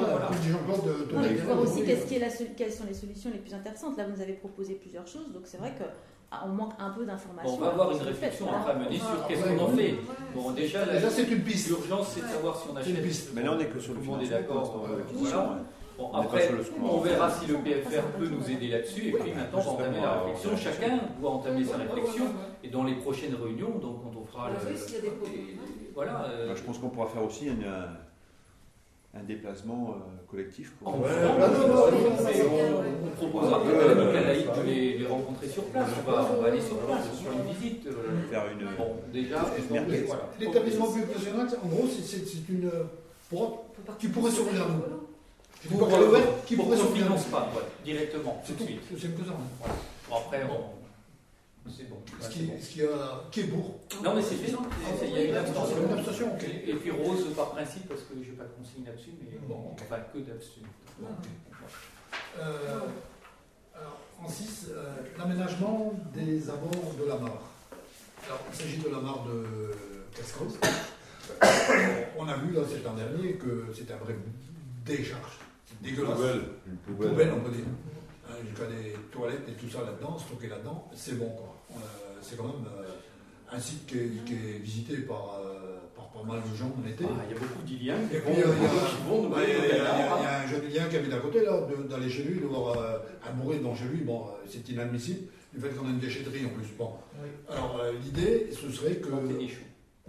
Il faut aussi est quelles sont les solutions les plus intéressantes. Là, vous nous avez proposé plusieurs choses, donc c'est vrai qu'on manque un peu d'informations. On va avoir une réflexion Voilà. à mener sur Ah, qu'est-ce ouais, qu'on en ouais. fait. Bon, déjà, Déjà, c'est une piste. l'urgence, c'est de savoir si on achète. piste. Mais là, on est que sur le Tout le monde est financement, d'accord, euh, ouais. Bon, après, on verra si le PFR peut nous aider là-dessus. Et puis maintenant, on va entamer la réflexion. Chacun doit entamer sa réflexion. Et dans les prochaines réunions, donc quand on fera le. et- Voilà. euh, Bah, Je pense qu'on pourra faire aussi une, euh, un déplacement euh, collectif. pour- en Ouais, France, ouais, ouais, ouais, mais ouais, on, ouais. on proposera peut-être à l'amical laïque de les, les rencontrer sur place. On va, on va aller sur place sur une visite. euh, Faire une. Bon, déjà, voilà. L'établissement public national, en gros, c'est- une. euh, pour- qui pourrait s'ouvrir à nous. Pas Pour, euh, ouverte, qui pour qu'on ne finance pas, ouais, directement, tout C'est de suite. C'est ça. hein. Bon, après, on... c'est bon. Ce Ouais, c'est qui, bon. a- est pour. Non, mais c'est fait. C'est- Il y a une abstention. Et, puis Rose, par principe, parce que je n'ai pas de consigne là-dessus, mais Bon, enfin que d'abstention. Euh, alors, en 6, l'aménagement des abords de la mare. Alors, il s'agit de la mare de Cascos. On a vu là, cet an dernier que c'était un vrai décharge. Dégueulasse. Poubelle. Une Une poubelle. poubelle, on peut dire. Hein, Jusqu'à des toilettes et tout ça là-dedans, stocké là-dedans, c'est bon quoi. C'est quand même euh, un site qui est, qui est visité par, euh, par pas mal de gens en été. Ah, il y a beaucoup d'Iliens qui vont, il y a- un jeune lien qui habite à côté, là, d'aller chez lui, de voir euh, un bourré dans chez lui, bon, c'est inadmissible, du fait qu'on a une déchetterie en plus. Bon. Alors, euh, l'idée, ce serait que.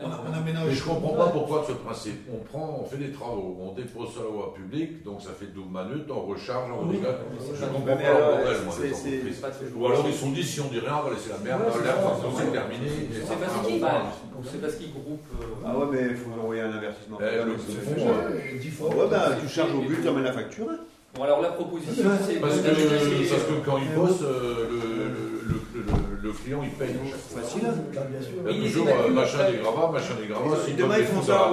On, a- Mais je comprends pas pourquoi ce principe. On prend, on fait des travaux, on dépose ça à la voie publique, donc ça fait 12 minutes, on recharge, on Oui. dégage. Je comprends Mais pas moi, les entreprises. Ou alors ils sont dit, si on dit rien, on va laisser la merde dans l'air, c'est terminé. C'est parce qu'ils groupent. euh, Ah ouais, mais il faut envoyer un avertissement. Tu charges au but, tu amènes la facture. Bon, alors la proposition, c'est. Parce que, d'aménager- parce que quand ils bossent, euh, le, le, client il paye. Facile. Bah, bien sûr. Il y a toujours euh, machin des gravats, machin des gravats. S'ils demain, ils font ça.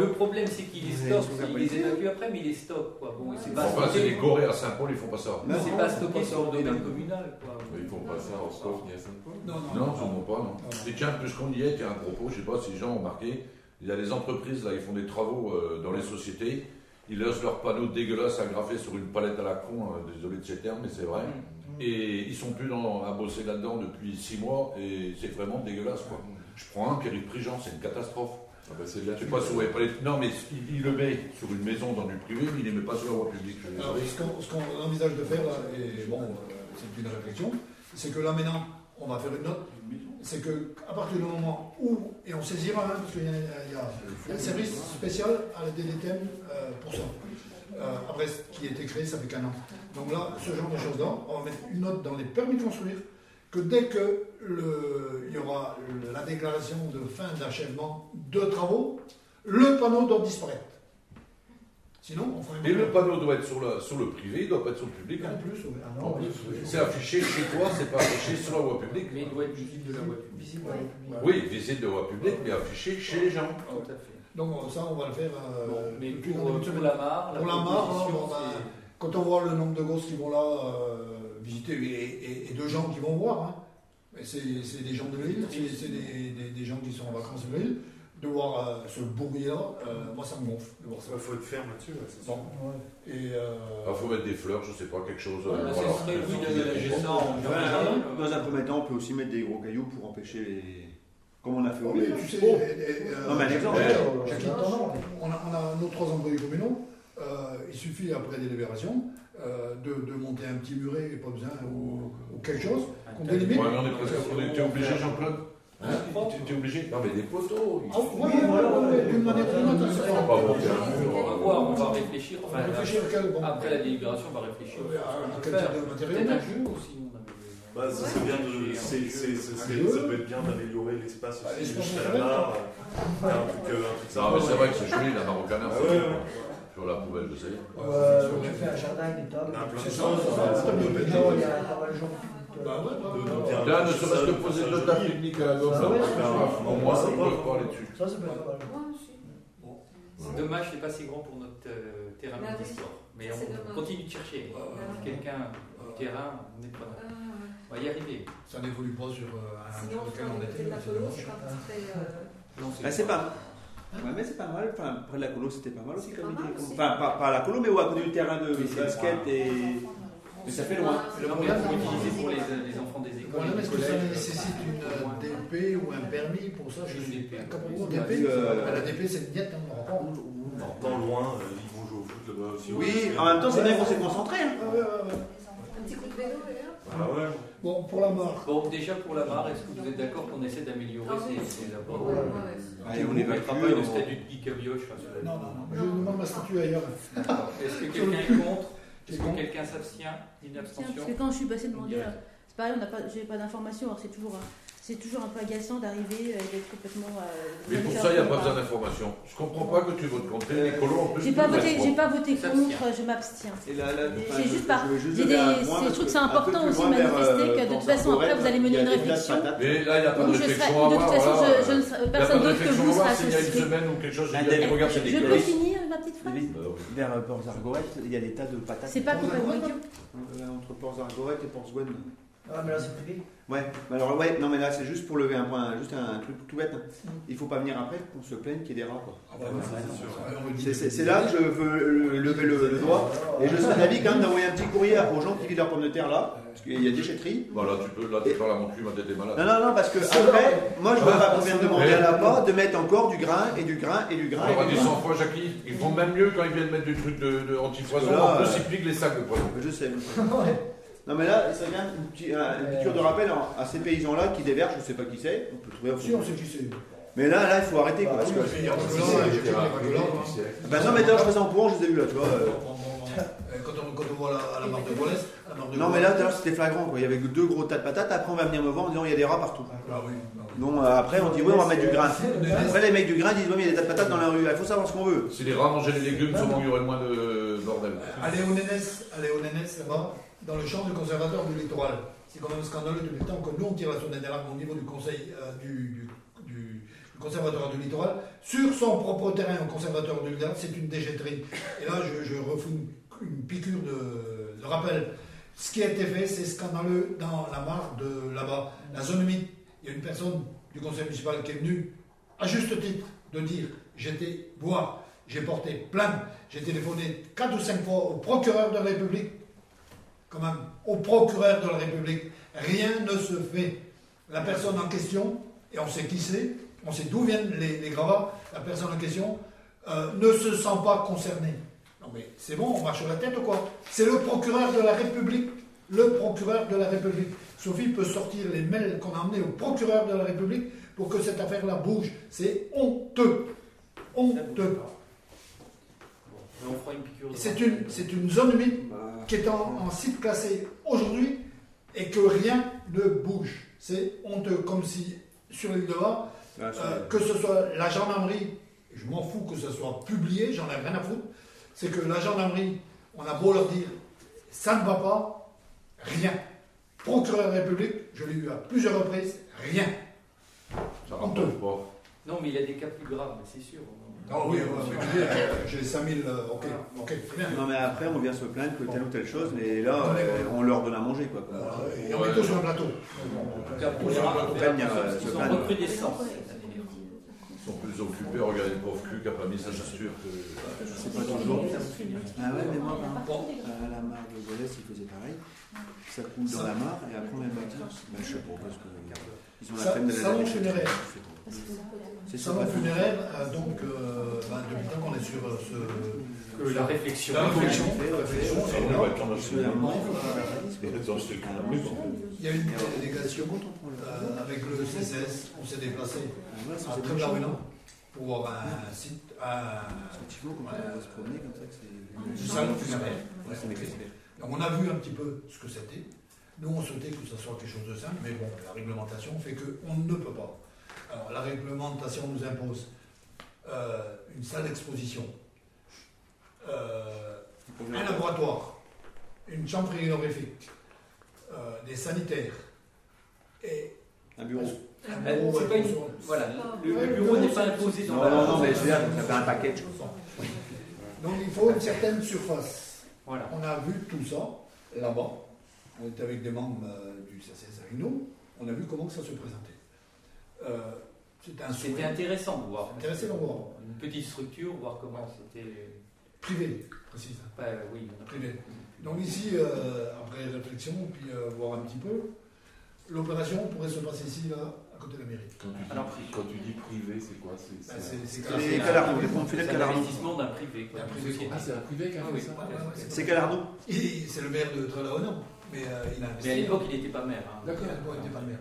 Le problème, c'est qu'ils les stockent, ils les évacuent après, mais ils les stockent. Quoi. Bon, c'est pas Enfin, c'est les Corées à Saint-Paul, ils font pas ça. Non, c'est non, pas stocké pas sur le ça. domaine communal. Quoi. Ils font pas ça en Scorff ni à Sainte-Paul. Non, non, Non, sûrement pas, non. Et tiens, puisqu'on y est, il y a un propos, je sais pas si les gens ont remarqué, il y a des entreprises, là, ils font des travaux euh, dans les sociétés, ils laissent leurs panneaux dégueulasses agrafés sur une palette à la con, euh, désolé de ces termes, mais c'est vrai. Et ils sont plus dans, à bosser là-dedans depuis six mois, et c'est vraiment dégueulasse, quoi. Je prends un, Pierre-Yves Prigent, c'est une catastrophe. Ah bah c'est de la Je sais pas si vous avez pas les... Non, mais il, il le met sur une maison dans du privé, mais il ne les met pas sur la voie publique. Alors, ce qu'on ce qu'on envisage de faire, là, et bon, euh, c'est une réflexion, c'est que là maintenant, on va faire une note, c'est que à partir du moment où, et on saisira, hein, parce qu'il y, a- il y a un service spécial à la DDTM euh, pour ça. Euh, après, ce qui a été créé, ça fait qu'un an. Donc là, ce genre de choses-là, on va mettre une note dans les permis de construire, que dès que le, il y aura le- la déclaration de fin d'achèvement de travaux, le panneau doit disparaître. Sinon, on fera une Et le panneau doit être sur le, sur le privé, il doit pas être sur le public. en hein. plus, oui. Ah En non, plus, oui. c'est affiché chez toi, c'est pas affiché sur la voie publique. Mais il doit être visible de la voie publique. Visible la. Oui, visite de voie publique, mais affiché chez les gens. Tout à fait. Donc ça, on va le faire. euh, Bon, mais pour, euh, pour la mare, Pour la mare, on va- c'est- Quand on voit le nombre de gosses qui vont là euh, visiter et, et- et de gens qui vont voir, hein, c'est des gens de l'île, c'est c'est des, des- des gens qui sont en vacances de l'île, de voir euh, ce bourrier-là, euh, moi ça me gonfle de voir ça. Il faut être ferme là-dessus. ouais, c'est. Et euh, Il faut mettre des fleurs, je sais pas, quelque chose. Voilà. jardin. Dans un premier temps, on peut aussi mettre des gros cailloux pour empêcher les. Comme on a fait au oui, Lille. tu sais, Oh. euh, Non, mais un exemple. On a, on a nos trois employés communaux. Euh, il suffit après délibération euh, de, de monter un petit muret, pas besoin, ou, ou quelque chose, qu'on délimite. Ouais, on est presque. on est- T'es obligé, Jean-Claude Hein T'es- T'es obligé Non, mais des poteaux. Ah, oui, voilà, ouais, d'une manière ou d'une autre, c'est On va pas- pas monter un mur. On va voir, on va réfléchir. On Enfin, va réfléchir à quel, bon, Après la délibération, on va réfléchir. à- à On quel peut faire. type de matériau Peut-être un jeu aussi. on avait- Bah, ça, c'est bien de, c'est, c'est, c'est- ça peut être bien d'améliorer l'espace aussi l'espace jusqu'à naturel, la mare. Un truc, un truc Non, mais c'est vrai que c'est joli, la marocaine, Ah ouais, ouais. Sur la poubelle de Seyre. Euh, tu fais un jardin, des tables. Il y a plein de C'est ça, c'est ça, euh, c'est peut Non, il y bien. a pas mal de gens quittent. Bah ouais, bah, Là, ne serait-ce que poser deux tables techniques à la Ah là, c'est ça. au moins, ils peuvent parler dessus. Ça, ça peut être pas mal. C'est dommage, c'est pas si grand pour notre euh, terrain sport. Mais C'est on continue de chercher. Quelqu'un du terrain, on est preneur. On va y arriver. Ça n'évolue pas sur euh, un Sinon, on on était, de la c'est c'est pas euh, Non, Ah, c'est pas. Ouais, mais c'est pas mal. Enfin, près de la colo, c'était pas mal aussi comme pas mal idée. aussi. Enfin, pas, pas à la colo, mais au à côté du terrain de basket et. Mais ça fait loin. Le problème, c'est utiliser pour les, les enfants des Le écoles. et est-ce que ça nécessite une euh, DP ou un permis pour ça? Je suis DP. euh, La DP, c'est une diète, hein, on. En temps loin, euh, ils vont jouer au foot là-bas aussi. Oui, en même temps, c'est bien qu'on s'est concentré. ouais, ouais, ouais. Un petit coup de vélo. Ah ouais. Bon, pour la mare, Bon, déjà pour la mare, est-ce que vous êtes d'accord qu'on essaie d'améliorer Ah ces, ces apports Ouais, ouais. Allez, on On ne évacue. mettra pas une statue de geek à bioche. hein, non, non, non, je demande ma statue ailleurs. Est-ce que quelqu'un est contre Est-ce que quelqu'un s'abstient Une abstention parce que quand je suis passée demander, c'est pareil, on n'a pas, j'ai pas d'informations, alors c'est toujours, un- c'est toujours un peu agaçant d'arriver euh, et d'être complètement. euh, Mais pour ça, il n'y a pas besoin d'information. Je comprends pas que tu votes contre les colos en plus. J'ai pas voté, j'ai pas voté contre, je m'abstiens. C'est juste par- je trouve que c'est important aussi de manifester euh, que de toute façon, après, vous allez mener une réflexion. Mais là, il n'y a pas de réflexion de toute façon, ne personne pas d'autre que vous sera s'il y a une associé. semaine ou quelque chose. Je peux finir ma petite phrase Bah oui. Vers euh, Port Zargoret, il y a des tas de patates. C'est pas complètement idiot. Euh, Entre Port Zargoret et Port Zwen. Ah, mais là, c'est privé. Ouais, mais alors ouais, non mais là c'est juste pour lever un point, juste un truc tout bête. Mm. Il faut pas venir après qu'on se plaigne qu'il y ait des rats quoi. Ah bah, ouais, c'est là que je veux lever le, le doigt. Et je serais d'avis quand même d'envoyer un petit courrier aux gens qui vident leurs pommes de terre là, parce qu'il y a déchetterie. Voilà, tu peux, là, tu parles à mon cul, ma tête est malade. Non, non, non, parce que après, moi je vois pas combien de demander à la part de mettre encore du grain et du grain et du grain. On dit grain. 100 fois, Jackie. Ils font même mieux quand ils viennent mettre du truc de, de anti-poison. Là, En plus, euh, ils piquent les sacs de poison. Je sais. Non mais là, ça vient une, petite- un- une piqûre de rappel à ces paysans-là qui dévergent, je sais pas qui c'est, on peut trouver en Si, on sait qui c'est. Mais là, là, il faut arrêter quoi. Ah, Parce que... là, là. Bah non, mais d'ailleurs, je faisais en courant, je les ai vus là, tu vois. euh. Euh, Quand on, quand on voit la, à la marque de de Non, mais là, tout à l'heure, c'était flagrant quoi. Il y avait que deux gros tas de patates. Après, on va venir me voir en disant il y a des rats partout. Ah oui, ah oui. Donc euh, après, on dit oui, on va mettre du grain. Après, les mecs du grain disent oui, mais il y a des tas de patates dans la rue. Il faut savoir ce qu'on veut. Si les rats mangeaient les légumes, sûrement il y aurait moins de bordel. Allez au Nénès, allez au Nénès là-bas, dans le champ du conservateur du littoral. C'est quand même scandaleux depuis le temps que nous on tire la sonnette d'alarme au niveau du conseil euh, du, du- conservateur du littoral. Sur son propre terrain au conservateur du littoral, c'est une déchetterie. Et là, je, je une, piqûre de, rappel. Ce qui a été fait, c'est scandaleux dans la mare de là-bas, la zone humide. Il y a une personne du conseil municipal qui est venue, à juste titre, de dire j'étais boire, j'ai porté plainte, j'ai téléphoné quatre ou cinq fois au procureur de la République, quand même, au procureur de la République. Rien ne se fait. La personne en question, et on sait qui c'est, on sait d'où viennent les, gravats, la personne en question euh, ne se sent pas concernée. Non mais c'est bon, on marche sur la tête ou quoi? C'est le procureur de la République. Le procureur de la République. Sophie peut sortir les mails qu'on a emmenés au procureur de la République pour que cette affaire-là bouge. C'est honteux. Honteux. Bon, mais on fera une piqûre de C'est une, c'est une zone humide qui est en, en site classé aujourd'hui et que rien ne bouge. C'est honteux, comme si sur l'île de Var, euh, que ce soit la gendarmerie, je m'en fous que ce soit publié, j'en ai rien à foutre, c'est que la gendarmerie, on a beau leur dire, ça ne va pas, rien. Procureur de la République, je l'ai eu à plusieurs reprises, rien. Ça pas. Non, mais il y a des cas plus graves, c'est sûr. Ah oui, j'ai 5000, euh, ok, ok, très bien. Non, mais après, on vient se plaindre que telle ou telle chose, mais là, euh, on leur donne à manger quoi. Euh, et on met tout sur un plateau. En tout rats, on peut venir, ils se sont plus occupés à regarder le pauvre cul qui n'a pas mis sa que. C'est pas toujours. Ah ouais, mais moi, par Bon. exemple, à la mare de Golès, ils faisaient pareil. Ça coule dans la mare, et après, on me dire, bah, je sais pas, parce que ils ont la Ça- salon la déchetterie. funéraire. C'est ça, Salon ouais. funéraire, euh, donc, euh, ben, depuis le temps qu'on est sur euh, ce. Que la réflexion. La réflexion, la réflexion, Ça il y a une délégation euh, avec le CCS, on s'est déplacé ça, à Trèves-la-Runan pour voir un site, un, Effectivement, quand on va se promener comme ça, que c'est. du salon funéraire. Donc on a vu un petit peu ce que c'était. Nous, on souhaitait que ce soit quelque chose de simple, mais bon, la réglementation fait qu'on ne peut pas. Alors, la réglementation nous impose euh, une salle d'exposition, euh, un laboratoire, une chambre frigorifique, euh, des sanitaires et Un bureau. un bureau c'est pas une- avec- Voilà, le, le bureau n'est pas imposé dans Non, la. non, non, mais je veux dire, ça fait un package. Donc il faut une certaine surface. Voilà. On a vu tout ça là-bas. On était avec des membres euh, du CCS avec nous. On a vu comment ça se présentait. Euh, C'était un C'était souhait intéressant de voir. Intéressant de voir. Une petite structure, voir comment c'était. privé, précise. Oui, a- Privé. Donc ici, euh, après réflexion, puis euh, voir un petit peu, l'opération pourrait se passer ici, là, à côté de la mairie. Quand tu dis, Alors- pri- quand tu dis privé, c'est quoi? C'est Ben, c'est- c'est- c'est C'est les Calardo. Calardo, les pompes C'est funèbres un Calardo. investissement d'un privé. quoi. Ah, c'est un privé qui a Ah fait oui, ça ouais, ouais, c'est Calardo. C'est le maire de Trelaonan, mais euh, il a investi. Mais à l'époque, il n'était pas maire. hein. D'accord, il n'était pas maire.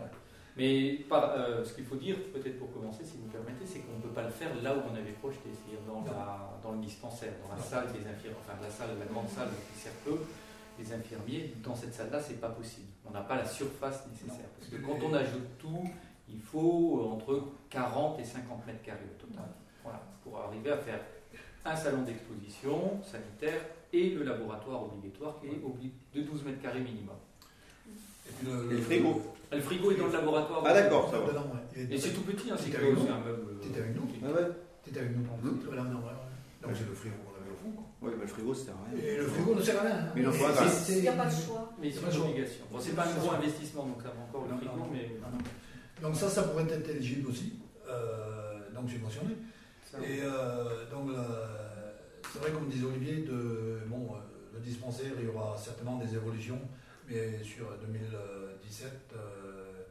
Mais par- euh, ce qu'il faut dire, peut-être pour commencer, si vous me permettez, c'est qu'on ne peut pas le faire là où on avait projeté, c'est-à-dire dans, la- dans le dispensaire, dans la salle des infirmiers, enfin la salle, la grande salle qui sert peu, les infirmiers. Dans cette salle-là, c'est pas possible. On n'a pas la surface nécessaire. Parce que quand on ajoute tout, il faut entre 40 et 50 mètres carrés au total. Voilà, pour arriver à faire un salon d'exposition sanitaire et le laboratoire obligatoire qui est de 12 mètres carrés minimum. Et puis le, Et le frigo. Le frigo est dans le laboratoire. Ah d'accord, ça va. Ouais. Et c'est tout petit, hein, c'est un meuble. T'étais avec nous Ah ouais. T'étais avec nous pendant Trelaonan, ouais, ouais. Donc c'est le frigo qu'on avait au fond. quoi. Ouais, bah, le frigo, ça sert à rien. Et le frigo ne sert à rien. hein. Mais il n'y a pas de choix. Mais c'est une obligation. Bon, c'est pas un gros investissement, donc ça va encore le frigo, mais. Donc ça, ça pourrait être éligible aussi, euh, donc subventionné. Ça- Et euh, donc, euh, c'est vrai, comme disait Olivier, de, bon, euh, le dispensaire, il y aura certainement des évolutions, mais sur 2017, euh,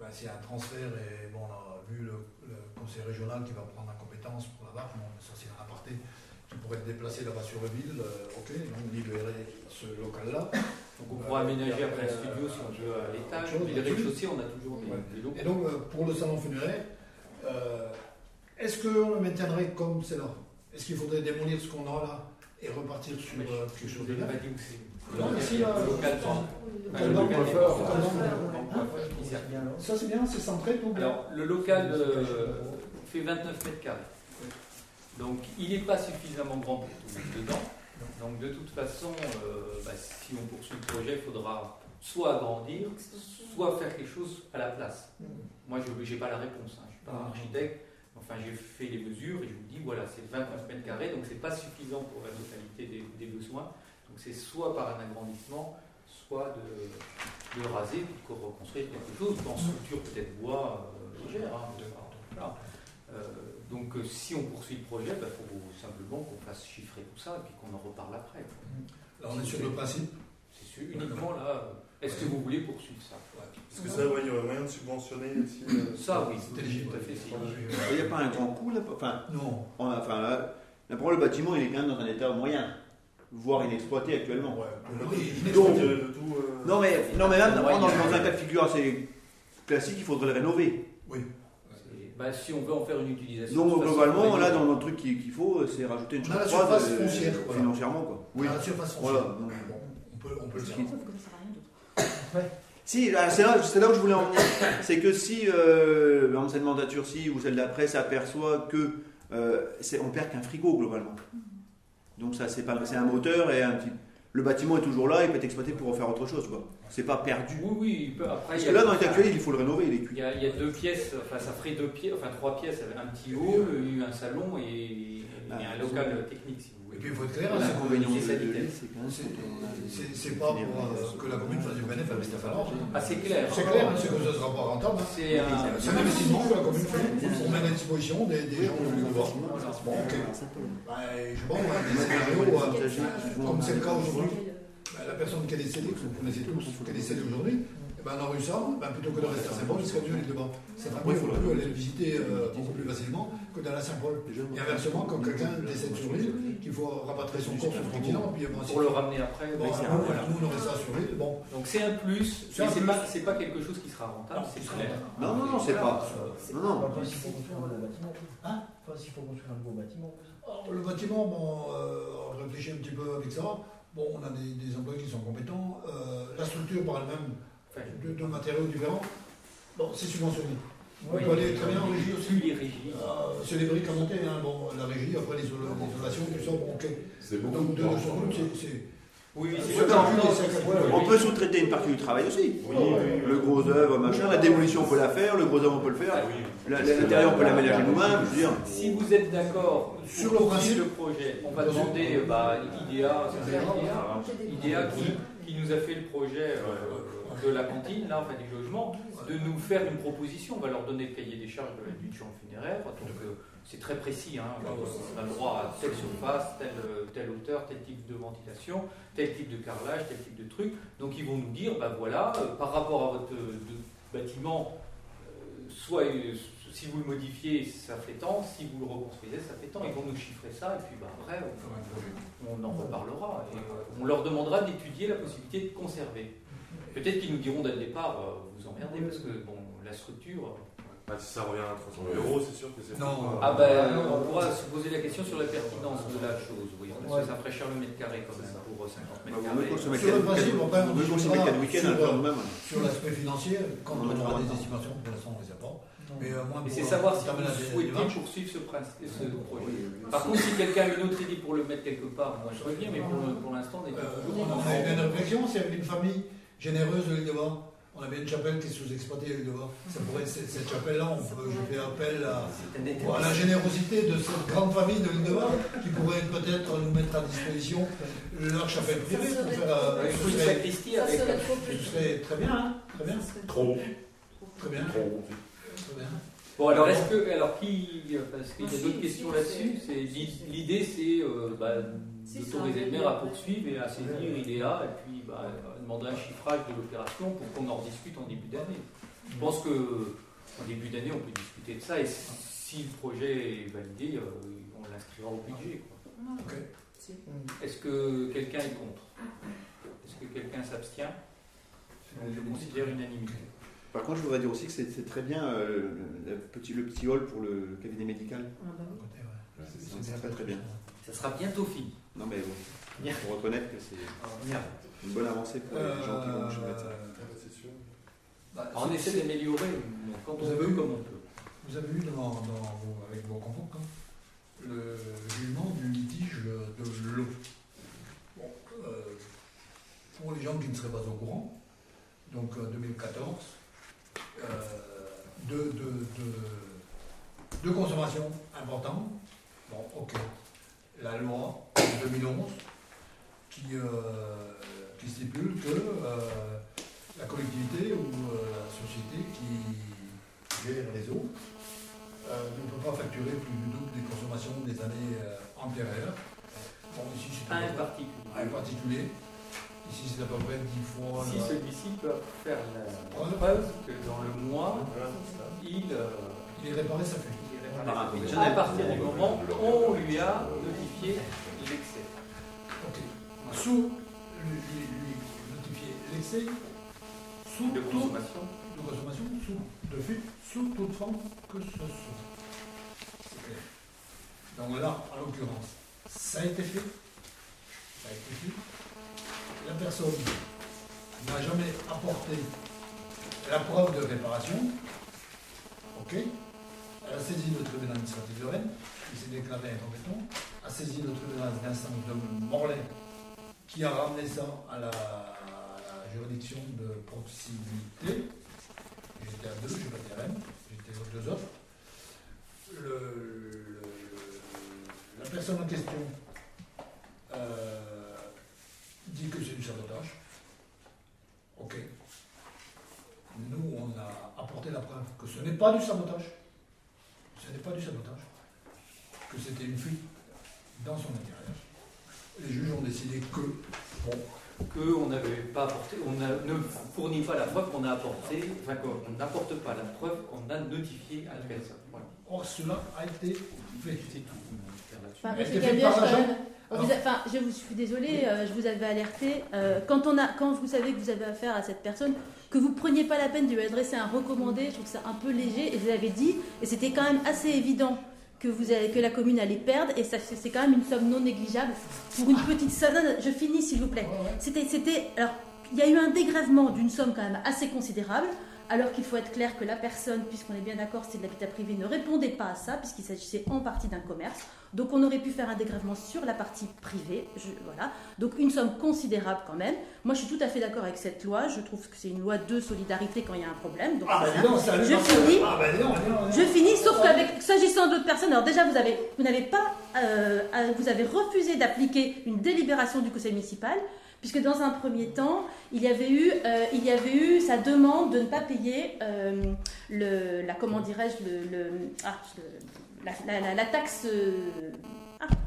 ben, a un transfert, et bon, on a vu le, le conseil régional qui va prendre la compétence pour là-bas, bon, ça c'est un aparté, qui pourrait être déplacé là-bas sur le ville, euh, ok, donc libérer ce local-là. Donc on pourra aménager après un studio si on veut à l'étage, mais les rez-de-chaussée, on a toujours des, Ouais. des locaux. Et donc, euh, pour le salon funéraire, Euh, Est-ce qu'on le maintiendrait comme c'est là Est-ce qu'il faudrait démolir ce qu'on a là et repartir sur euh, je quelque chose de c'est. Là, Le ça. C'est bien, c'est bien, c'est centré tout. Alors, le local euh, fait 29 mètres carrés. Donc, il n'est pas suffisamment grand pour tout mettre dedans. Donc, de toute façon, euh, bah, si on poursuit le projet, il faudra soit agrandir, soit faire quelque chose à la place. Moi, je n'ai pas la réponse. hein. Je ne suis pas un architecte. Enfin, j'ai fait les mesures et je vous dis, voilà, c'est 29 mètres carrés, donc c'est pas suffisant pour la totalité des, des besoins. Donc, c'est soit par un agrandissement, soit de, de raser, puis de reconstruire quelque chose, en structure peut-être bois euh, légère. hein, voilà. Euh, donc, euh, si on poursuit le projet, il faut simplement qu'on fasse chiffrer tout ça et puis qu'on en reparle après. Là on est sur le principe. C'est sûr, uniquement là, est-ce que vous voulez poursuivre ça? Est-ce que ça, ouais, il y aurait moyen de subventionner aussi euh, Ça, oui, C'est tout à fait. Il n'y a pas un grand coût là Enfin, Non. enfin là, là, pour le bâtiment, il est quand même dans un état moyen, voire inexploité actuellement. Ouais. Donc- exploité. de tout. euh, Non mais, non, mais là, Ouais, dans, un cas de figure assez classique, il faudrait le rénover. Oui. Bah, si on veut en faire une utilisation. Donc globalement, là, dans notre truc qu'il faut, c'est rajouter une surface euh, foncière, voilà. financièrement. Quoi. Oui. La surface foncière. Voilà. donc, Bon, on peut, on peut le d'autre. Si, c'est là, c'est là où je voulais en venir. C'est que si, euh, par exemple, cette mandature-ci ou celle d'après s'aperçoit que euh, on perd qu'un frigo globalement. Donc ça, c'est pas, c'est un moteur et un petit. Le bâtiment est toujours là, il peut être exploité pour en faire autre chose. Quoi. C'est pas perdu. Oui, oui, il peut- après. Parce que là, dans l'état actuel, il faut le rénover, il est Il cuit. y, a, il y a deux pièces, enfin ça ferait deux pièces, enfin trois pièces, avec un petit hall, un salon et, et Ah, un local technique si Et puis il faut être clair, c'est on pas pour que la commune fasse du bénéfice avec Stéphane. Ah c'est clair. C'est clair, hein, c'est que ce sera pas rentable. C'est un. Investissement que la commune fait pour mettre à disposition des, gens veulent voir. Bon, ok. Bah, je pense, des scénarios, euh, comme c'est le cas aujourd'hui, bah, la personne qui est décédée, que vous connaissez tous, qui est décédée aujourd'hui, ben, dans rue Sambre, ben, plutôt que de rester à Saint-Paul, il serait mieux aller devant. C'est vraiment, il faut plus aller le visiter euh, beaucoup plus facilement que dans la Saint-Paul. Et inversement, quand quelqu'un décède sur l'île, qu'il faut rapatrier son corps sur le continent, puis Pour le ramener après. Bon, c'est nous, on ça sur l'île, bon. Donc c'est un plus, C'est mais c'est pas, c'est pas quelque chose qui sera rentable, c'est clair. Non, non, non, c'est pas. Non, non. Enfin, s'il faut construire un gros bâtiment. Hein s'il faut construire un gros bâtiment. Alors, le bâtiment, bon, euh, on réfléchit un petit peu avec ça. Bon, on a des, des employés qui sont compétents. Euh, la structure par elle-même, de, de matériaux différents, bon, c'est subventionné. Oui. On peut aller très bien en régie aussi. les régies. Euh, c'est les briques à monter, hein. bon, la régie, après l'isola- l'isolation, tout ça, bon, ok. C'est beaucoup Donc, de de, temps. de ce groupe, c'est- c'est. Oui, oui, c'est des. On peut sous-traiter une partie du travail aussi. Oui, oui. Le gros œuvre, machin, la démolition, on peut la faire, le gros œuvre, on peut le faire. Ah L'intérieur, on peut l'aménager nous-mêmes. Je veux dire, Si vous êtes d'accord Sur le principe. le projet, on va demander bah, IDEA, IDEA, qui nous a fait le projet euh, de la cantine, là, enfin du logement, de nous faire une proposition. On va leur donner le cahier des charges de l'adduction funéraire. Donc euh, c'est très précis. Hein. On a le droit à telle surface, telle, euh, telle hauteur, tel type de ventilation, tel type de carrelage, tel type de truc. Donc ils vont nous dire, bah voilà, euh, par rapport à votre de- bâtiment, euh, soit si vous le modifiez, ça fait tant, si vous le reconstruisez, ça fait tant. Ils vont nous chiffrer ça, et puis bah, après, on, on en reparlera. Et on leur demandera d'étudier la possibilité de conserver. Peut-être qu'ils nous diront dès le départ, euh, vous emmerdez, parce que bon, la structure. Bah, si ça revient à 300 000 euros, c'est sûr que c'est. Non. Ah ben, on pourra se poser la question sur la pertinence de la chose, oui, parce Ouais. que ça ferait cher le mètre carré quand même pour 50 mètres on veut carrés. Sur le principe, on va on mette quatre week-ends à le faire nous-mêmes. Sur l'aspect financier, quand On on, aura des estimations, pour l'instant, on ne les a pas. Mais euh, moi, c'est euh, savoir si terminer la vous souhaitez poursuivre ce, principe, ce projet. Par contre, si quelqu'un a une autre idée pour le mettre quelque part, moi je reviens, mais pour, le- pour l'instant, on est Euh, toujours on a une réflexion, c'est avec une famille généreuse de l'île de Bas. On avait une chapelle qui est sous-exploitée à l'île de Bas. Ça pourrait être cette, cette chapelle-là, on peut, je fais appel à, à la générosité de cette grande famille de l'île de Bas qui pourrait peut-être nous mettre à disposition leur chapelle privée pour faire. euh, faut ce serait, avec. ce serait très bien, hein, très bien, Trop. très bien, Trop. très bien. Bon, alors est-ce que. Alors qui. Parce qu'il y a d'autres questions là-dessus. c'est- L'idée, c'est euh, bah, d'autoriser le maire à poursuivre et à saisir IDEA et puis bah, demander un chiffrage de l'opération pour qu'on en rediscute en début d'année. Je pense que en début d'année, on peut discuter de ça et si le projet est validé, euh, on l'inscrira au budget. quoi. Ok. Est-ce que quelqu'un est contre? Est-ce que quelqu'un s'abstient? Je considère unanimité. Par contre, je voudrais dire aussi que c'est très bien euh, le, le petit, le petit hall pour le cabinet médical. Ah c'est très très bien. Ça sera bientôt fini. Non mais bon, faut reconnaître que c'est Bien. Une bonne avancée pour les gens qui vont. Euh, c'est sûr. bah, On essaie d'améliorer quand Vous on vu comme on peut. Vous avez vu dans, avec vos comptes hein, le jugement du litige de l'eau. Bon, euh, pour les gens qui ne seraient pas au courant, donc en 2014, euh, deux, deux- deux- deux consommations importantes. Bon, ok. La loi de 2011 qui, euh, qui stipule que euh, la collectivité ou euh, la société qui gère les eaux euh, ne peut pas facturer plus du double des consommations des années euh, antérieures. Bon, ici, c'est Un à peu près- particulier. un particulier. Ici, c'est à peu près 10 fois. Si la- celui-ci peut faire la preuve que dans le mois, il, euh, Il est réparé, un réparé. professionnel. À partir du moment où on lui a notifié l'excès. Ok. Sous, lui, notifier l'excès, sous de toute consommation. de consommation, sous, de fuite, sous toute forme que ce soit. C'est clair. Donc là, en l'occurrence, ça a été fait. Ça a été fait. La personne n'a jamais apporté la preuve de réparation. Ok Elle a saisi le tribunal administratif de Rennes, qui s'est déclaré incompétent, a saisi le tribunal d'instance de Morlaix, qui a ramené ça à la, juridiction de proximité. J'étais à deux, je n'ai pas Rennes, j'étais aux deux autres. Le- le- la personne en question euh, dit que c'est du sabotage. Ok. Nous, on a apporté la preuve que ce n'est pas du sabotage. Ce n'est pas du sabotage. Que c'était une fuite dans son intérieur. Les juges ont décidé que, bon, qu'on n'avait pas apporté, on ne fournit pas la preuve qu'on a apportée, enfin qu'on n'apporte pas la preuve qu'on a notifiée à la personne. Voilà. or cela a été fait. C'est tout. là-dessus. Enfin, je vous suis désolée, euh, je vous avais alerté. euh, quand, on a, quand vous savez que vous avez affaire à cette personne, que vous preniez pas la peine de lui adresser un recommandé, je trouve ça un peu léger. Et vous avez dit, et c'était quand même assez évident que, vous avez, que la commune allait perdre, et c'est quand même une somme non négligeable pour une petite somme. Non, non, je finis s'il vous plaît. C'était, alors, il y a eu un dégrèvement d'une somme quand même assez considérable, alors qu'il faut être clair que la personne, puisqu'on est bien d'accord, c'est de l'habitat privé, ne répondait pas à ça, puisqu'il s'agissait en partie d'un commerce. Donc on aurait pu faire un dégrèvement sur la partie privée, je- voilà. Donc une somme considérable quand même. Moi je suis tout à fait d'accord avec cette loi, je trouve que c'est une loi de solidarité quand il y a un problème. Donc Ah, c'est ben ça. Je que- finis. Ah, dis Je finis, sauf qu'avec s'agissant d'autres personnes, alors déjà vous avez, vous n'avez pas, euh, vous avez refusé d'appliquer une délibération du conseil municipal, puisque dans un premier temps, il y avait eu, euh, il y avait eu sa demande de ne pas payer euh, le, la, comment dirais-je, le, le- ah, la, la- la- la taxe. euh,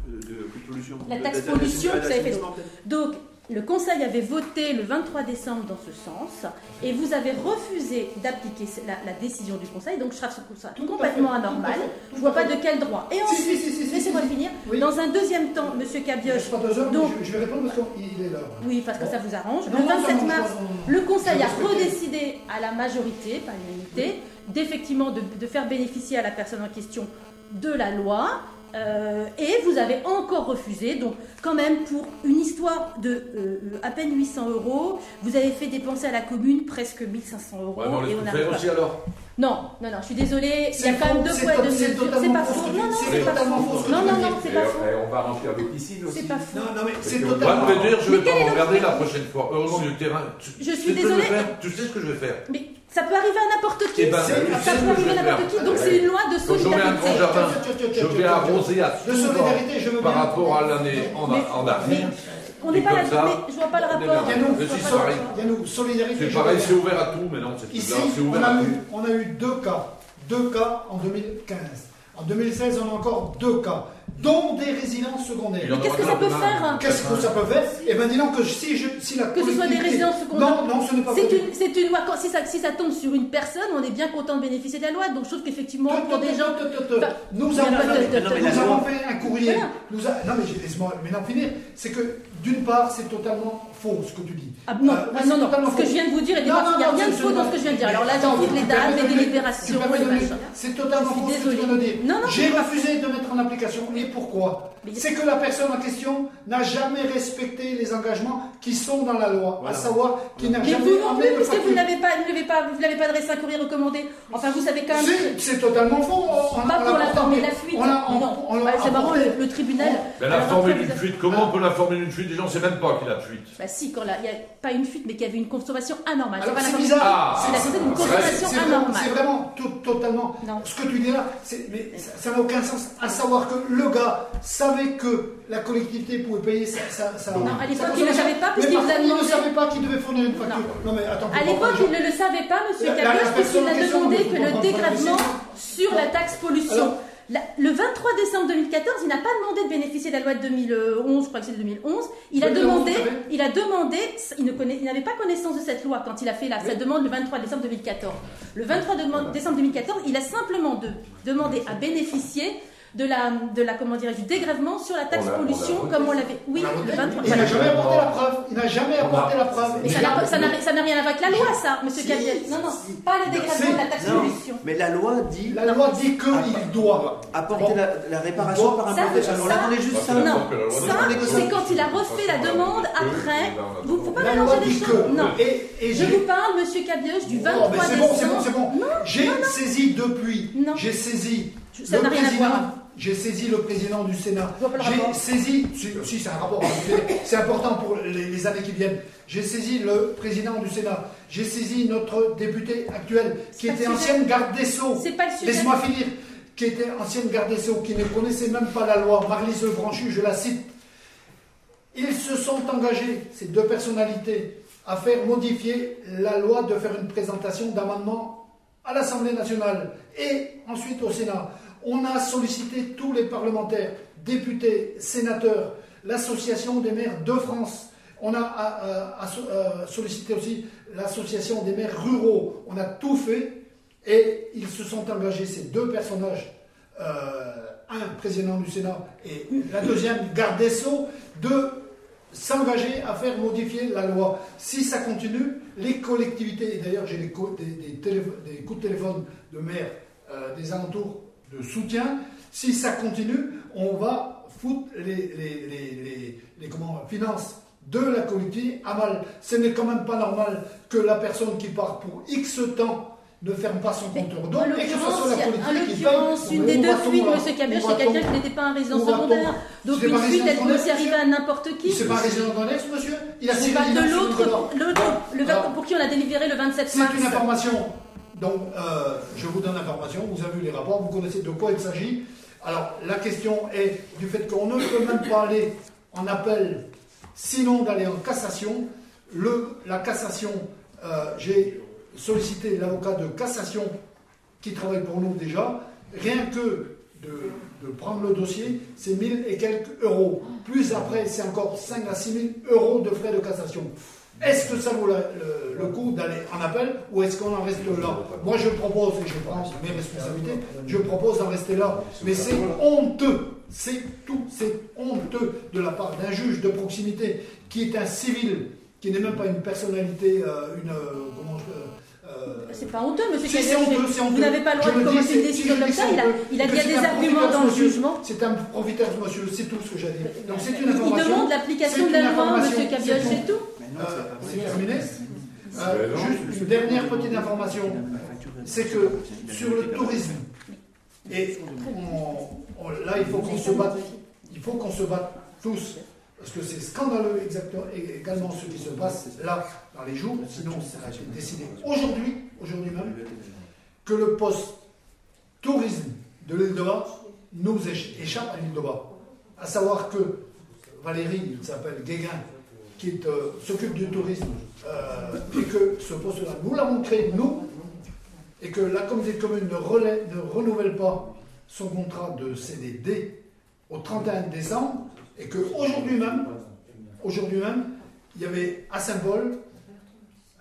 De, de pollution. La taxe pollution, vous avez fait. Donc, le Conseil avait voté le 23 décembre dans ce sens, et vous avez refusé d'appliquer la, la décision du Conseil, donc je trouve ça Tout complètement fait, anormal. tout Je tout vois pas de quel droit. Et ensuite, si, si, si, laissez-moi finir. Oui. Dans un deuxième temps, Monsieur Il Cabioche, pas heures, Donc- je, je vais répondre parce qu'il est l'heure. oui, parce que ça vous arrange. Non, Le non, ça 27 m'arrange mars, pas, non, le Conseil a redécidé à la majorité, par l'unanimité, d'effectivement de, de faire bénéficier à la personne en question de la loi. Euh, et vous avez encore refusé, donc quand même pour une histoire de euh, à peine 800 euros, vous avez fait dépenser à la commune presque 1500 euros. Ouais, mais on et on pas- aussi alors. Non, non, non, je suis désolée, il y a quand même faux, deux to- deux c'est mesures. C'est pas faux faux. Non, non, c'est pas faux. faux Non, non, non, c'est pas faux. on va remplir avec piscine aussi. C'est pas faux. Non, non, mais c'est totalement. dire, je vais t'en le regarder la prochaine fois. Heureusement, du terrain. Tu, Je suis sais ce que je vais désolée. faire Tu sais ce que je vais faire Mais ça peut arriver à n'importe qui. Eh ben, ça je peut arriver je à vais n'importe qui. Donc c'est une loi de solidarité. jardin, Tiens, tiens, tiens, je vais arroser à De tout solidarité, je veux vent par rapport à l'année en, Mais- en avenir. On n'est pas là. ça, Mais je vois pas le rapport. Yannou, Mais Je le pareil. rapport. Yannou, solidarité. C'est je pareil, c'est ouvert à tout maintenant. C'est Ici, c'est on a, eu, on a eu deux cas. Deux cas en 2015. En 2016, on a encore deux cas, dont des résidences secondaires. Mais qu'est-ce que ça peut faire Qu'est-ce que ça peut faire Eh bien, dis donc que si, je, si la Que ce soit des résidences secondaires. Non, non, ce n'est pas C'est une, c'est une loi. Quand- si, ça, si ça tombe sur une personne, on est bien content de bénéficier de la loi. Donc je trouve qu'effectivement, pour des gens. Nous avons, fait, un courrier. Non, mais j'ai- laisse-moi maintenant finir. C'est que, d'une part, c'est totalement faux ce que tu dis. Ah, non, Euh, ah, non, non. Ce que je viens de vous dire, il n'y a rien de faux dans ce que je viens de dire. Alors là, Attends, j'en toutes les dates, les délibérations, les. C'est totalement Je suis faux ce que tu viens de dire. Non, non, J'ai refusé de mettre en application. Et pourquoi Mais- C'est que la personne en question n'a jamais respecté les engagements qui sont dans la loi, à savoir qu'il n'a Mais jamais vous non plus, puisque vous n'avez pas, vous l'avez pas, vous l'avez pas adressé un courrier recommandé. Enfin, vous savez quand même. C'est- C'est totalement faux. Pas pour on a l'informer de apporté- la fuite. on a- on- non, on l'a Bah, c'est marrant, le, tribunal. Mais la après, d'une fuite, comment on peut la former d'une fuite? Déjà, on ne sait même pas qu'il a de fuite. Si, quand là, il n'y a pas une fuite, mais qu'il y avait une consommation anormale. Alors, c'est bizarre. Ah, C'est la d'une consommation anormale. c'est vraiment tout- totalement. Non. Ce que tu dis là, c'est- mais ça n'a aucun sens. À savoir que le gars savait que la collectivité pouvait payer sa. sa, sa Non, à l'époque, il ne le savait pas, puisqu'il vous a contre, il ne demandé- savait pas qu'il devait fournir une facture. Non, mais attends. À l'époque, il ne le savait pas, monsieur Cabios, puisqu'il a demandé que le ici. sur la taxe pollution. La- le 23 décembre 2014, il n'a pas demandé de bénéficier de la loi de 2011, je crois que c'est de 2011. Il a demandé, il a demandé, il ne connaît- il n'avait pas connaissance de cette loi quand il a fait la, sa demande le 23 décembre 2014. Le 23 de- décembre 2014, il a simplement de- demandé à bénéficier de la, de la comment dirais du dégrèvement sur la taxe On pollution, comme on l'avait. Oui, le voté. 23. Il n'a jamais apporté la preuve. Il n'a jamais apporté la preuve. Mais ça n'a- rien à voir avec la loi, ça, monsieur Si. Cabiel. Non, non, pas le dégrèvement de la taxe pollution. mais la loi dit La loi dit qu'il doit. apporter la, réparation par un Ça, protège. Alors là, on est juste ça. Non, ça, c'est quand il a refait la demande après. Vous faut pas La loi mélanger les dit choses. que. Non. Et, et Je vous parle, monsieur Cabioche, du Oh, mais 23 c'est bon, c'est bon, décembre. c'est bon. J'ai saisi depuis. Non. J'ai saisi. Ça le n'a rien à voir. J'ai saisi le président du Sénat. J'ai saisi. Si, si, c'est un rapport. C'est important pour les, les années qui viennent. J'ai saisi le président du Sénat. J'ai saisi notre député actuel, qui était ancienne garde des Sceaux. C'est pas le sujet. Laisse-moi finir. Qui était ancienne garde des Sceaux, qui ne connaissait même pas la loi. Marlise Lebranchu, je la cite. Ils se sont engagés, ces deux personnalités, à faire modifier la loi, de faire une présentation d'amendements à l'Assemblée nationale et ensuite au Sénat. On a sollicité tous les parlementaires, députés, sénateurs, l'Association des maires de France. On a euh, euh, euh, sollicité aussi l'Association des maires ruraux. On a tout fait et ils se sont engagés, ces deux personnages, un président du Sénat et la deuxième garde des Sceaux, de s'engager à faire modifier la loi. Si ça continue, les collectivités, et d'ailleurs j'ai des, coups de téléphone de maires des alentours de soutien, si ça continue, on va foutre les, les, les- les- les, comment, finances de la collectivité à mal. Ce n'est quand même pas normal que la personne qui part pour X temps ne ferme pas son compteur d'eau et que ce soit la a- en collectivité qui l'occurrence, une des deux fuites, Cabiel, Où c'est quelqu'un qui n'était pas un résident secondaire. Donc C'est une fuite, elle peut secondaire, aussi arriver monsieur à n'importe qui. C'est pas un résident d'annexe, monsieur Il a de l'autre, le pour qui on a délivré le 27 C'est mars. une information. Donc, euh, je vous donne l'information. Vous avez vu les rapports, vous connaissez de quoi il s'agit. Alors, la question est du fait qu'on ne peut même pas aller en appel, sinon d'aller en cassation. La cassation, euh, j'ai sollicité l'avocat de cassation qui travaille pour nous déjà. Rien que de, de prendre le dossier, c'est 1000 et quelques euros. Plus après, c'est encore 5 à 6 000 euros de frais de cassation. Est-ce que ça vaut la- le, le coup d'aller en appel ou est-ce qu'on en reste là? Moi, je propose, et je prends mes responsabilités, je propose d'en rester là. Mais c'est honteux, c'est tout, c'est honteux de la part d'un juge de proximité qui est un civil, qui n'est même pas une personnalité, euh, une. euh, comment je- euh, C'est pas honteux, monsieur Si, c'est Cabiel. honteux, c'est honteux. Vous n'avez pas le droit de commencer une décision comme ça. Il a, il dit des arguments dans le jugement. C'est un profiteur, monsieur, c'est tout ce que j'ai dit. Donc c'est une Il information. demande l'application de la loi, monsieur Cabiel, c'est c'est tout. Euh, c'est terminé. Euh, juste une dernière petite information, c'est que sur le tourisme, et on- on- là il faut qu'on se batte, il faut qu'on se batte tous, parce que c'est scandaleux exactement, également ce qui se passe là dans les jours, sinon ça a été décidé aujourd'hui, aujourd'hui même, que le poste tourisme de l'île de Bas nous éch- échappe à l'île de Bas. À savoir que Valérie, il s'appelle Guéguin, qui euh, s'occupe du tourisme, euh, et que ce poste-là, nous l'avons créé, nous, et que la communauté de communes ne, renouvelle pas son contrat de CDD au 31 décembre, et qu'aujourd'hui même, aujourd'hui même, il y avait à Saint-Paul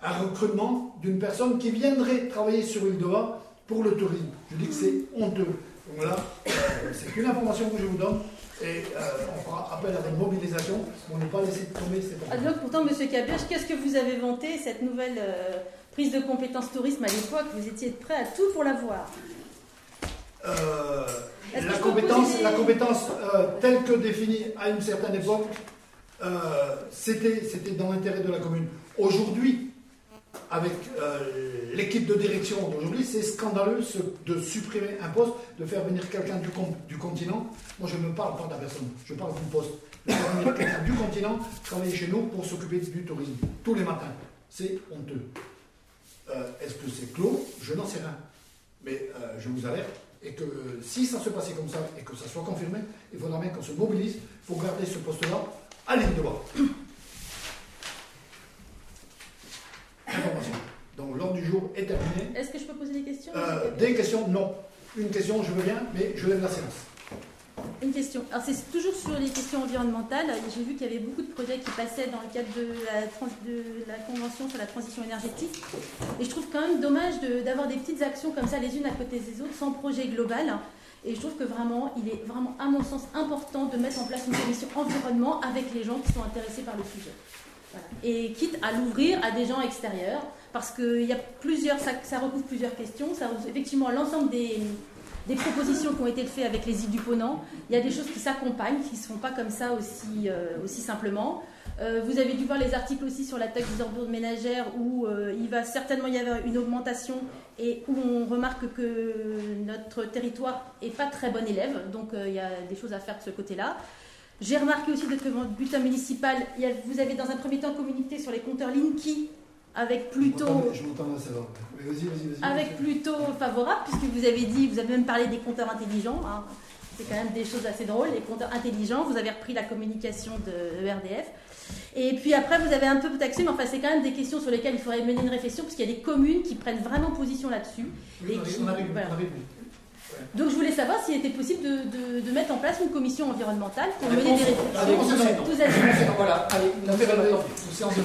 un recrutement d'une personne qui viendrait travailler sur l'île Bas pour le tourisme. Je dis que c'est honteux. Donc voilà, euh, c'est une information que je vous donne et euh, on fera appel à des mobilisations pour ne pas laisser tomber cette Ah, pourtant, monsieur Cabiel, qu'est-ce que vous avez vanté cette nouvelle euh, prise de compétences tourisme à l'époque, vous étiez prêt à tout pour l'avoir. Euh, la, compétence, des- la compétence telle que définie à une certaine époque, c'était c'était dans l'intérêt de la commune. Aujourd'hui, avec euh, l'équipe de direction d'aujourd'hui, c'est scandaleux de supprimer un poste, de faire venir quelqu'un du, con- du continent. Moi, je ne parle pas de la personne, je parle du poste. Quelqu'un du continent travailler chez nous pour s'occuper du tourisme tous les matins. C'est honteux. Euh, Est-ce que c'est clos? Je n'en sais rien. Mais euh, je vous alerte et que si ça se passait comme ça et que ça soit confirmé, il faudra bien qu'on se mobilise pour garder ce poste-là à ligne de bas. Information. Donc l'ordre du jour est terminé. Est-ce que je peux poser des questions Euh, des questions Non. Une question, je veux bien, mais je lève la séance. Une question. Alors c'est toujours sur les questions environnementales. J'ai vu qu'il y avait beaucoup de projets qui passaient dans le cadre de la, trans- de la convention sur la transition énergétique. Et je trouve quand même dommage de- d'avoir des petites actions comme ça les unes à côté des autres sans projet global. Et je trouve que vraiment, il est vraiment, à mon sens, important de mettre en place une commission environnement avec les gens qui sont intéressés par le sujet. Et quitte à l'ouvrir à des gens extérieurs, parce qu'il y a plusieurs, ça, recouvre plusieurs questions. Ça effectivement l'ensemble des, des propositions qui ont été faites avec les îles du Ponant. Il y a des choses qui s'accompagnent, qui ne se font pas comme ça aussi, euh, aussi simplement. Euh, vous avez dû voir les articles aussi sur la taxe des ordures ménagères où euh, il va certainement y avoir une augmentation et où on remarque que notre territoire n'est pas très bon élève. Donc il y a des choses à faire de ce côté-là. J'ai remarqué aussi que dans le bulletin municipal, il y a- vous avez dans un premier temps communiqué sur les compteurs Linky avec plutôt Je vas-y, vas-y, vas-y. avec plutôt favorable, puisque vous avez dit, vous avez même parlé des compteurs intelligents. hein. C'est quand même des choses assez drôles, les compteurs intelligents. Vous avez repris la communication de ERDF. Et puis après, vous avez un peu taxé, mais enfin, c'est quand même des questions sur lesquelles il faudrait mener une réflexion, parce qu'il y a des communes qui prennent vraiment position là-dessus. Oui, et on qui- on arrive, voilà. on arrive. Donc je voulais savoir s'il était possible de, de- de mettre en place une commission environnementale pour mener des réflexions. Voilà, allez, séance de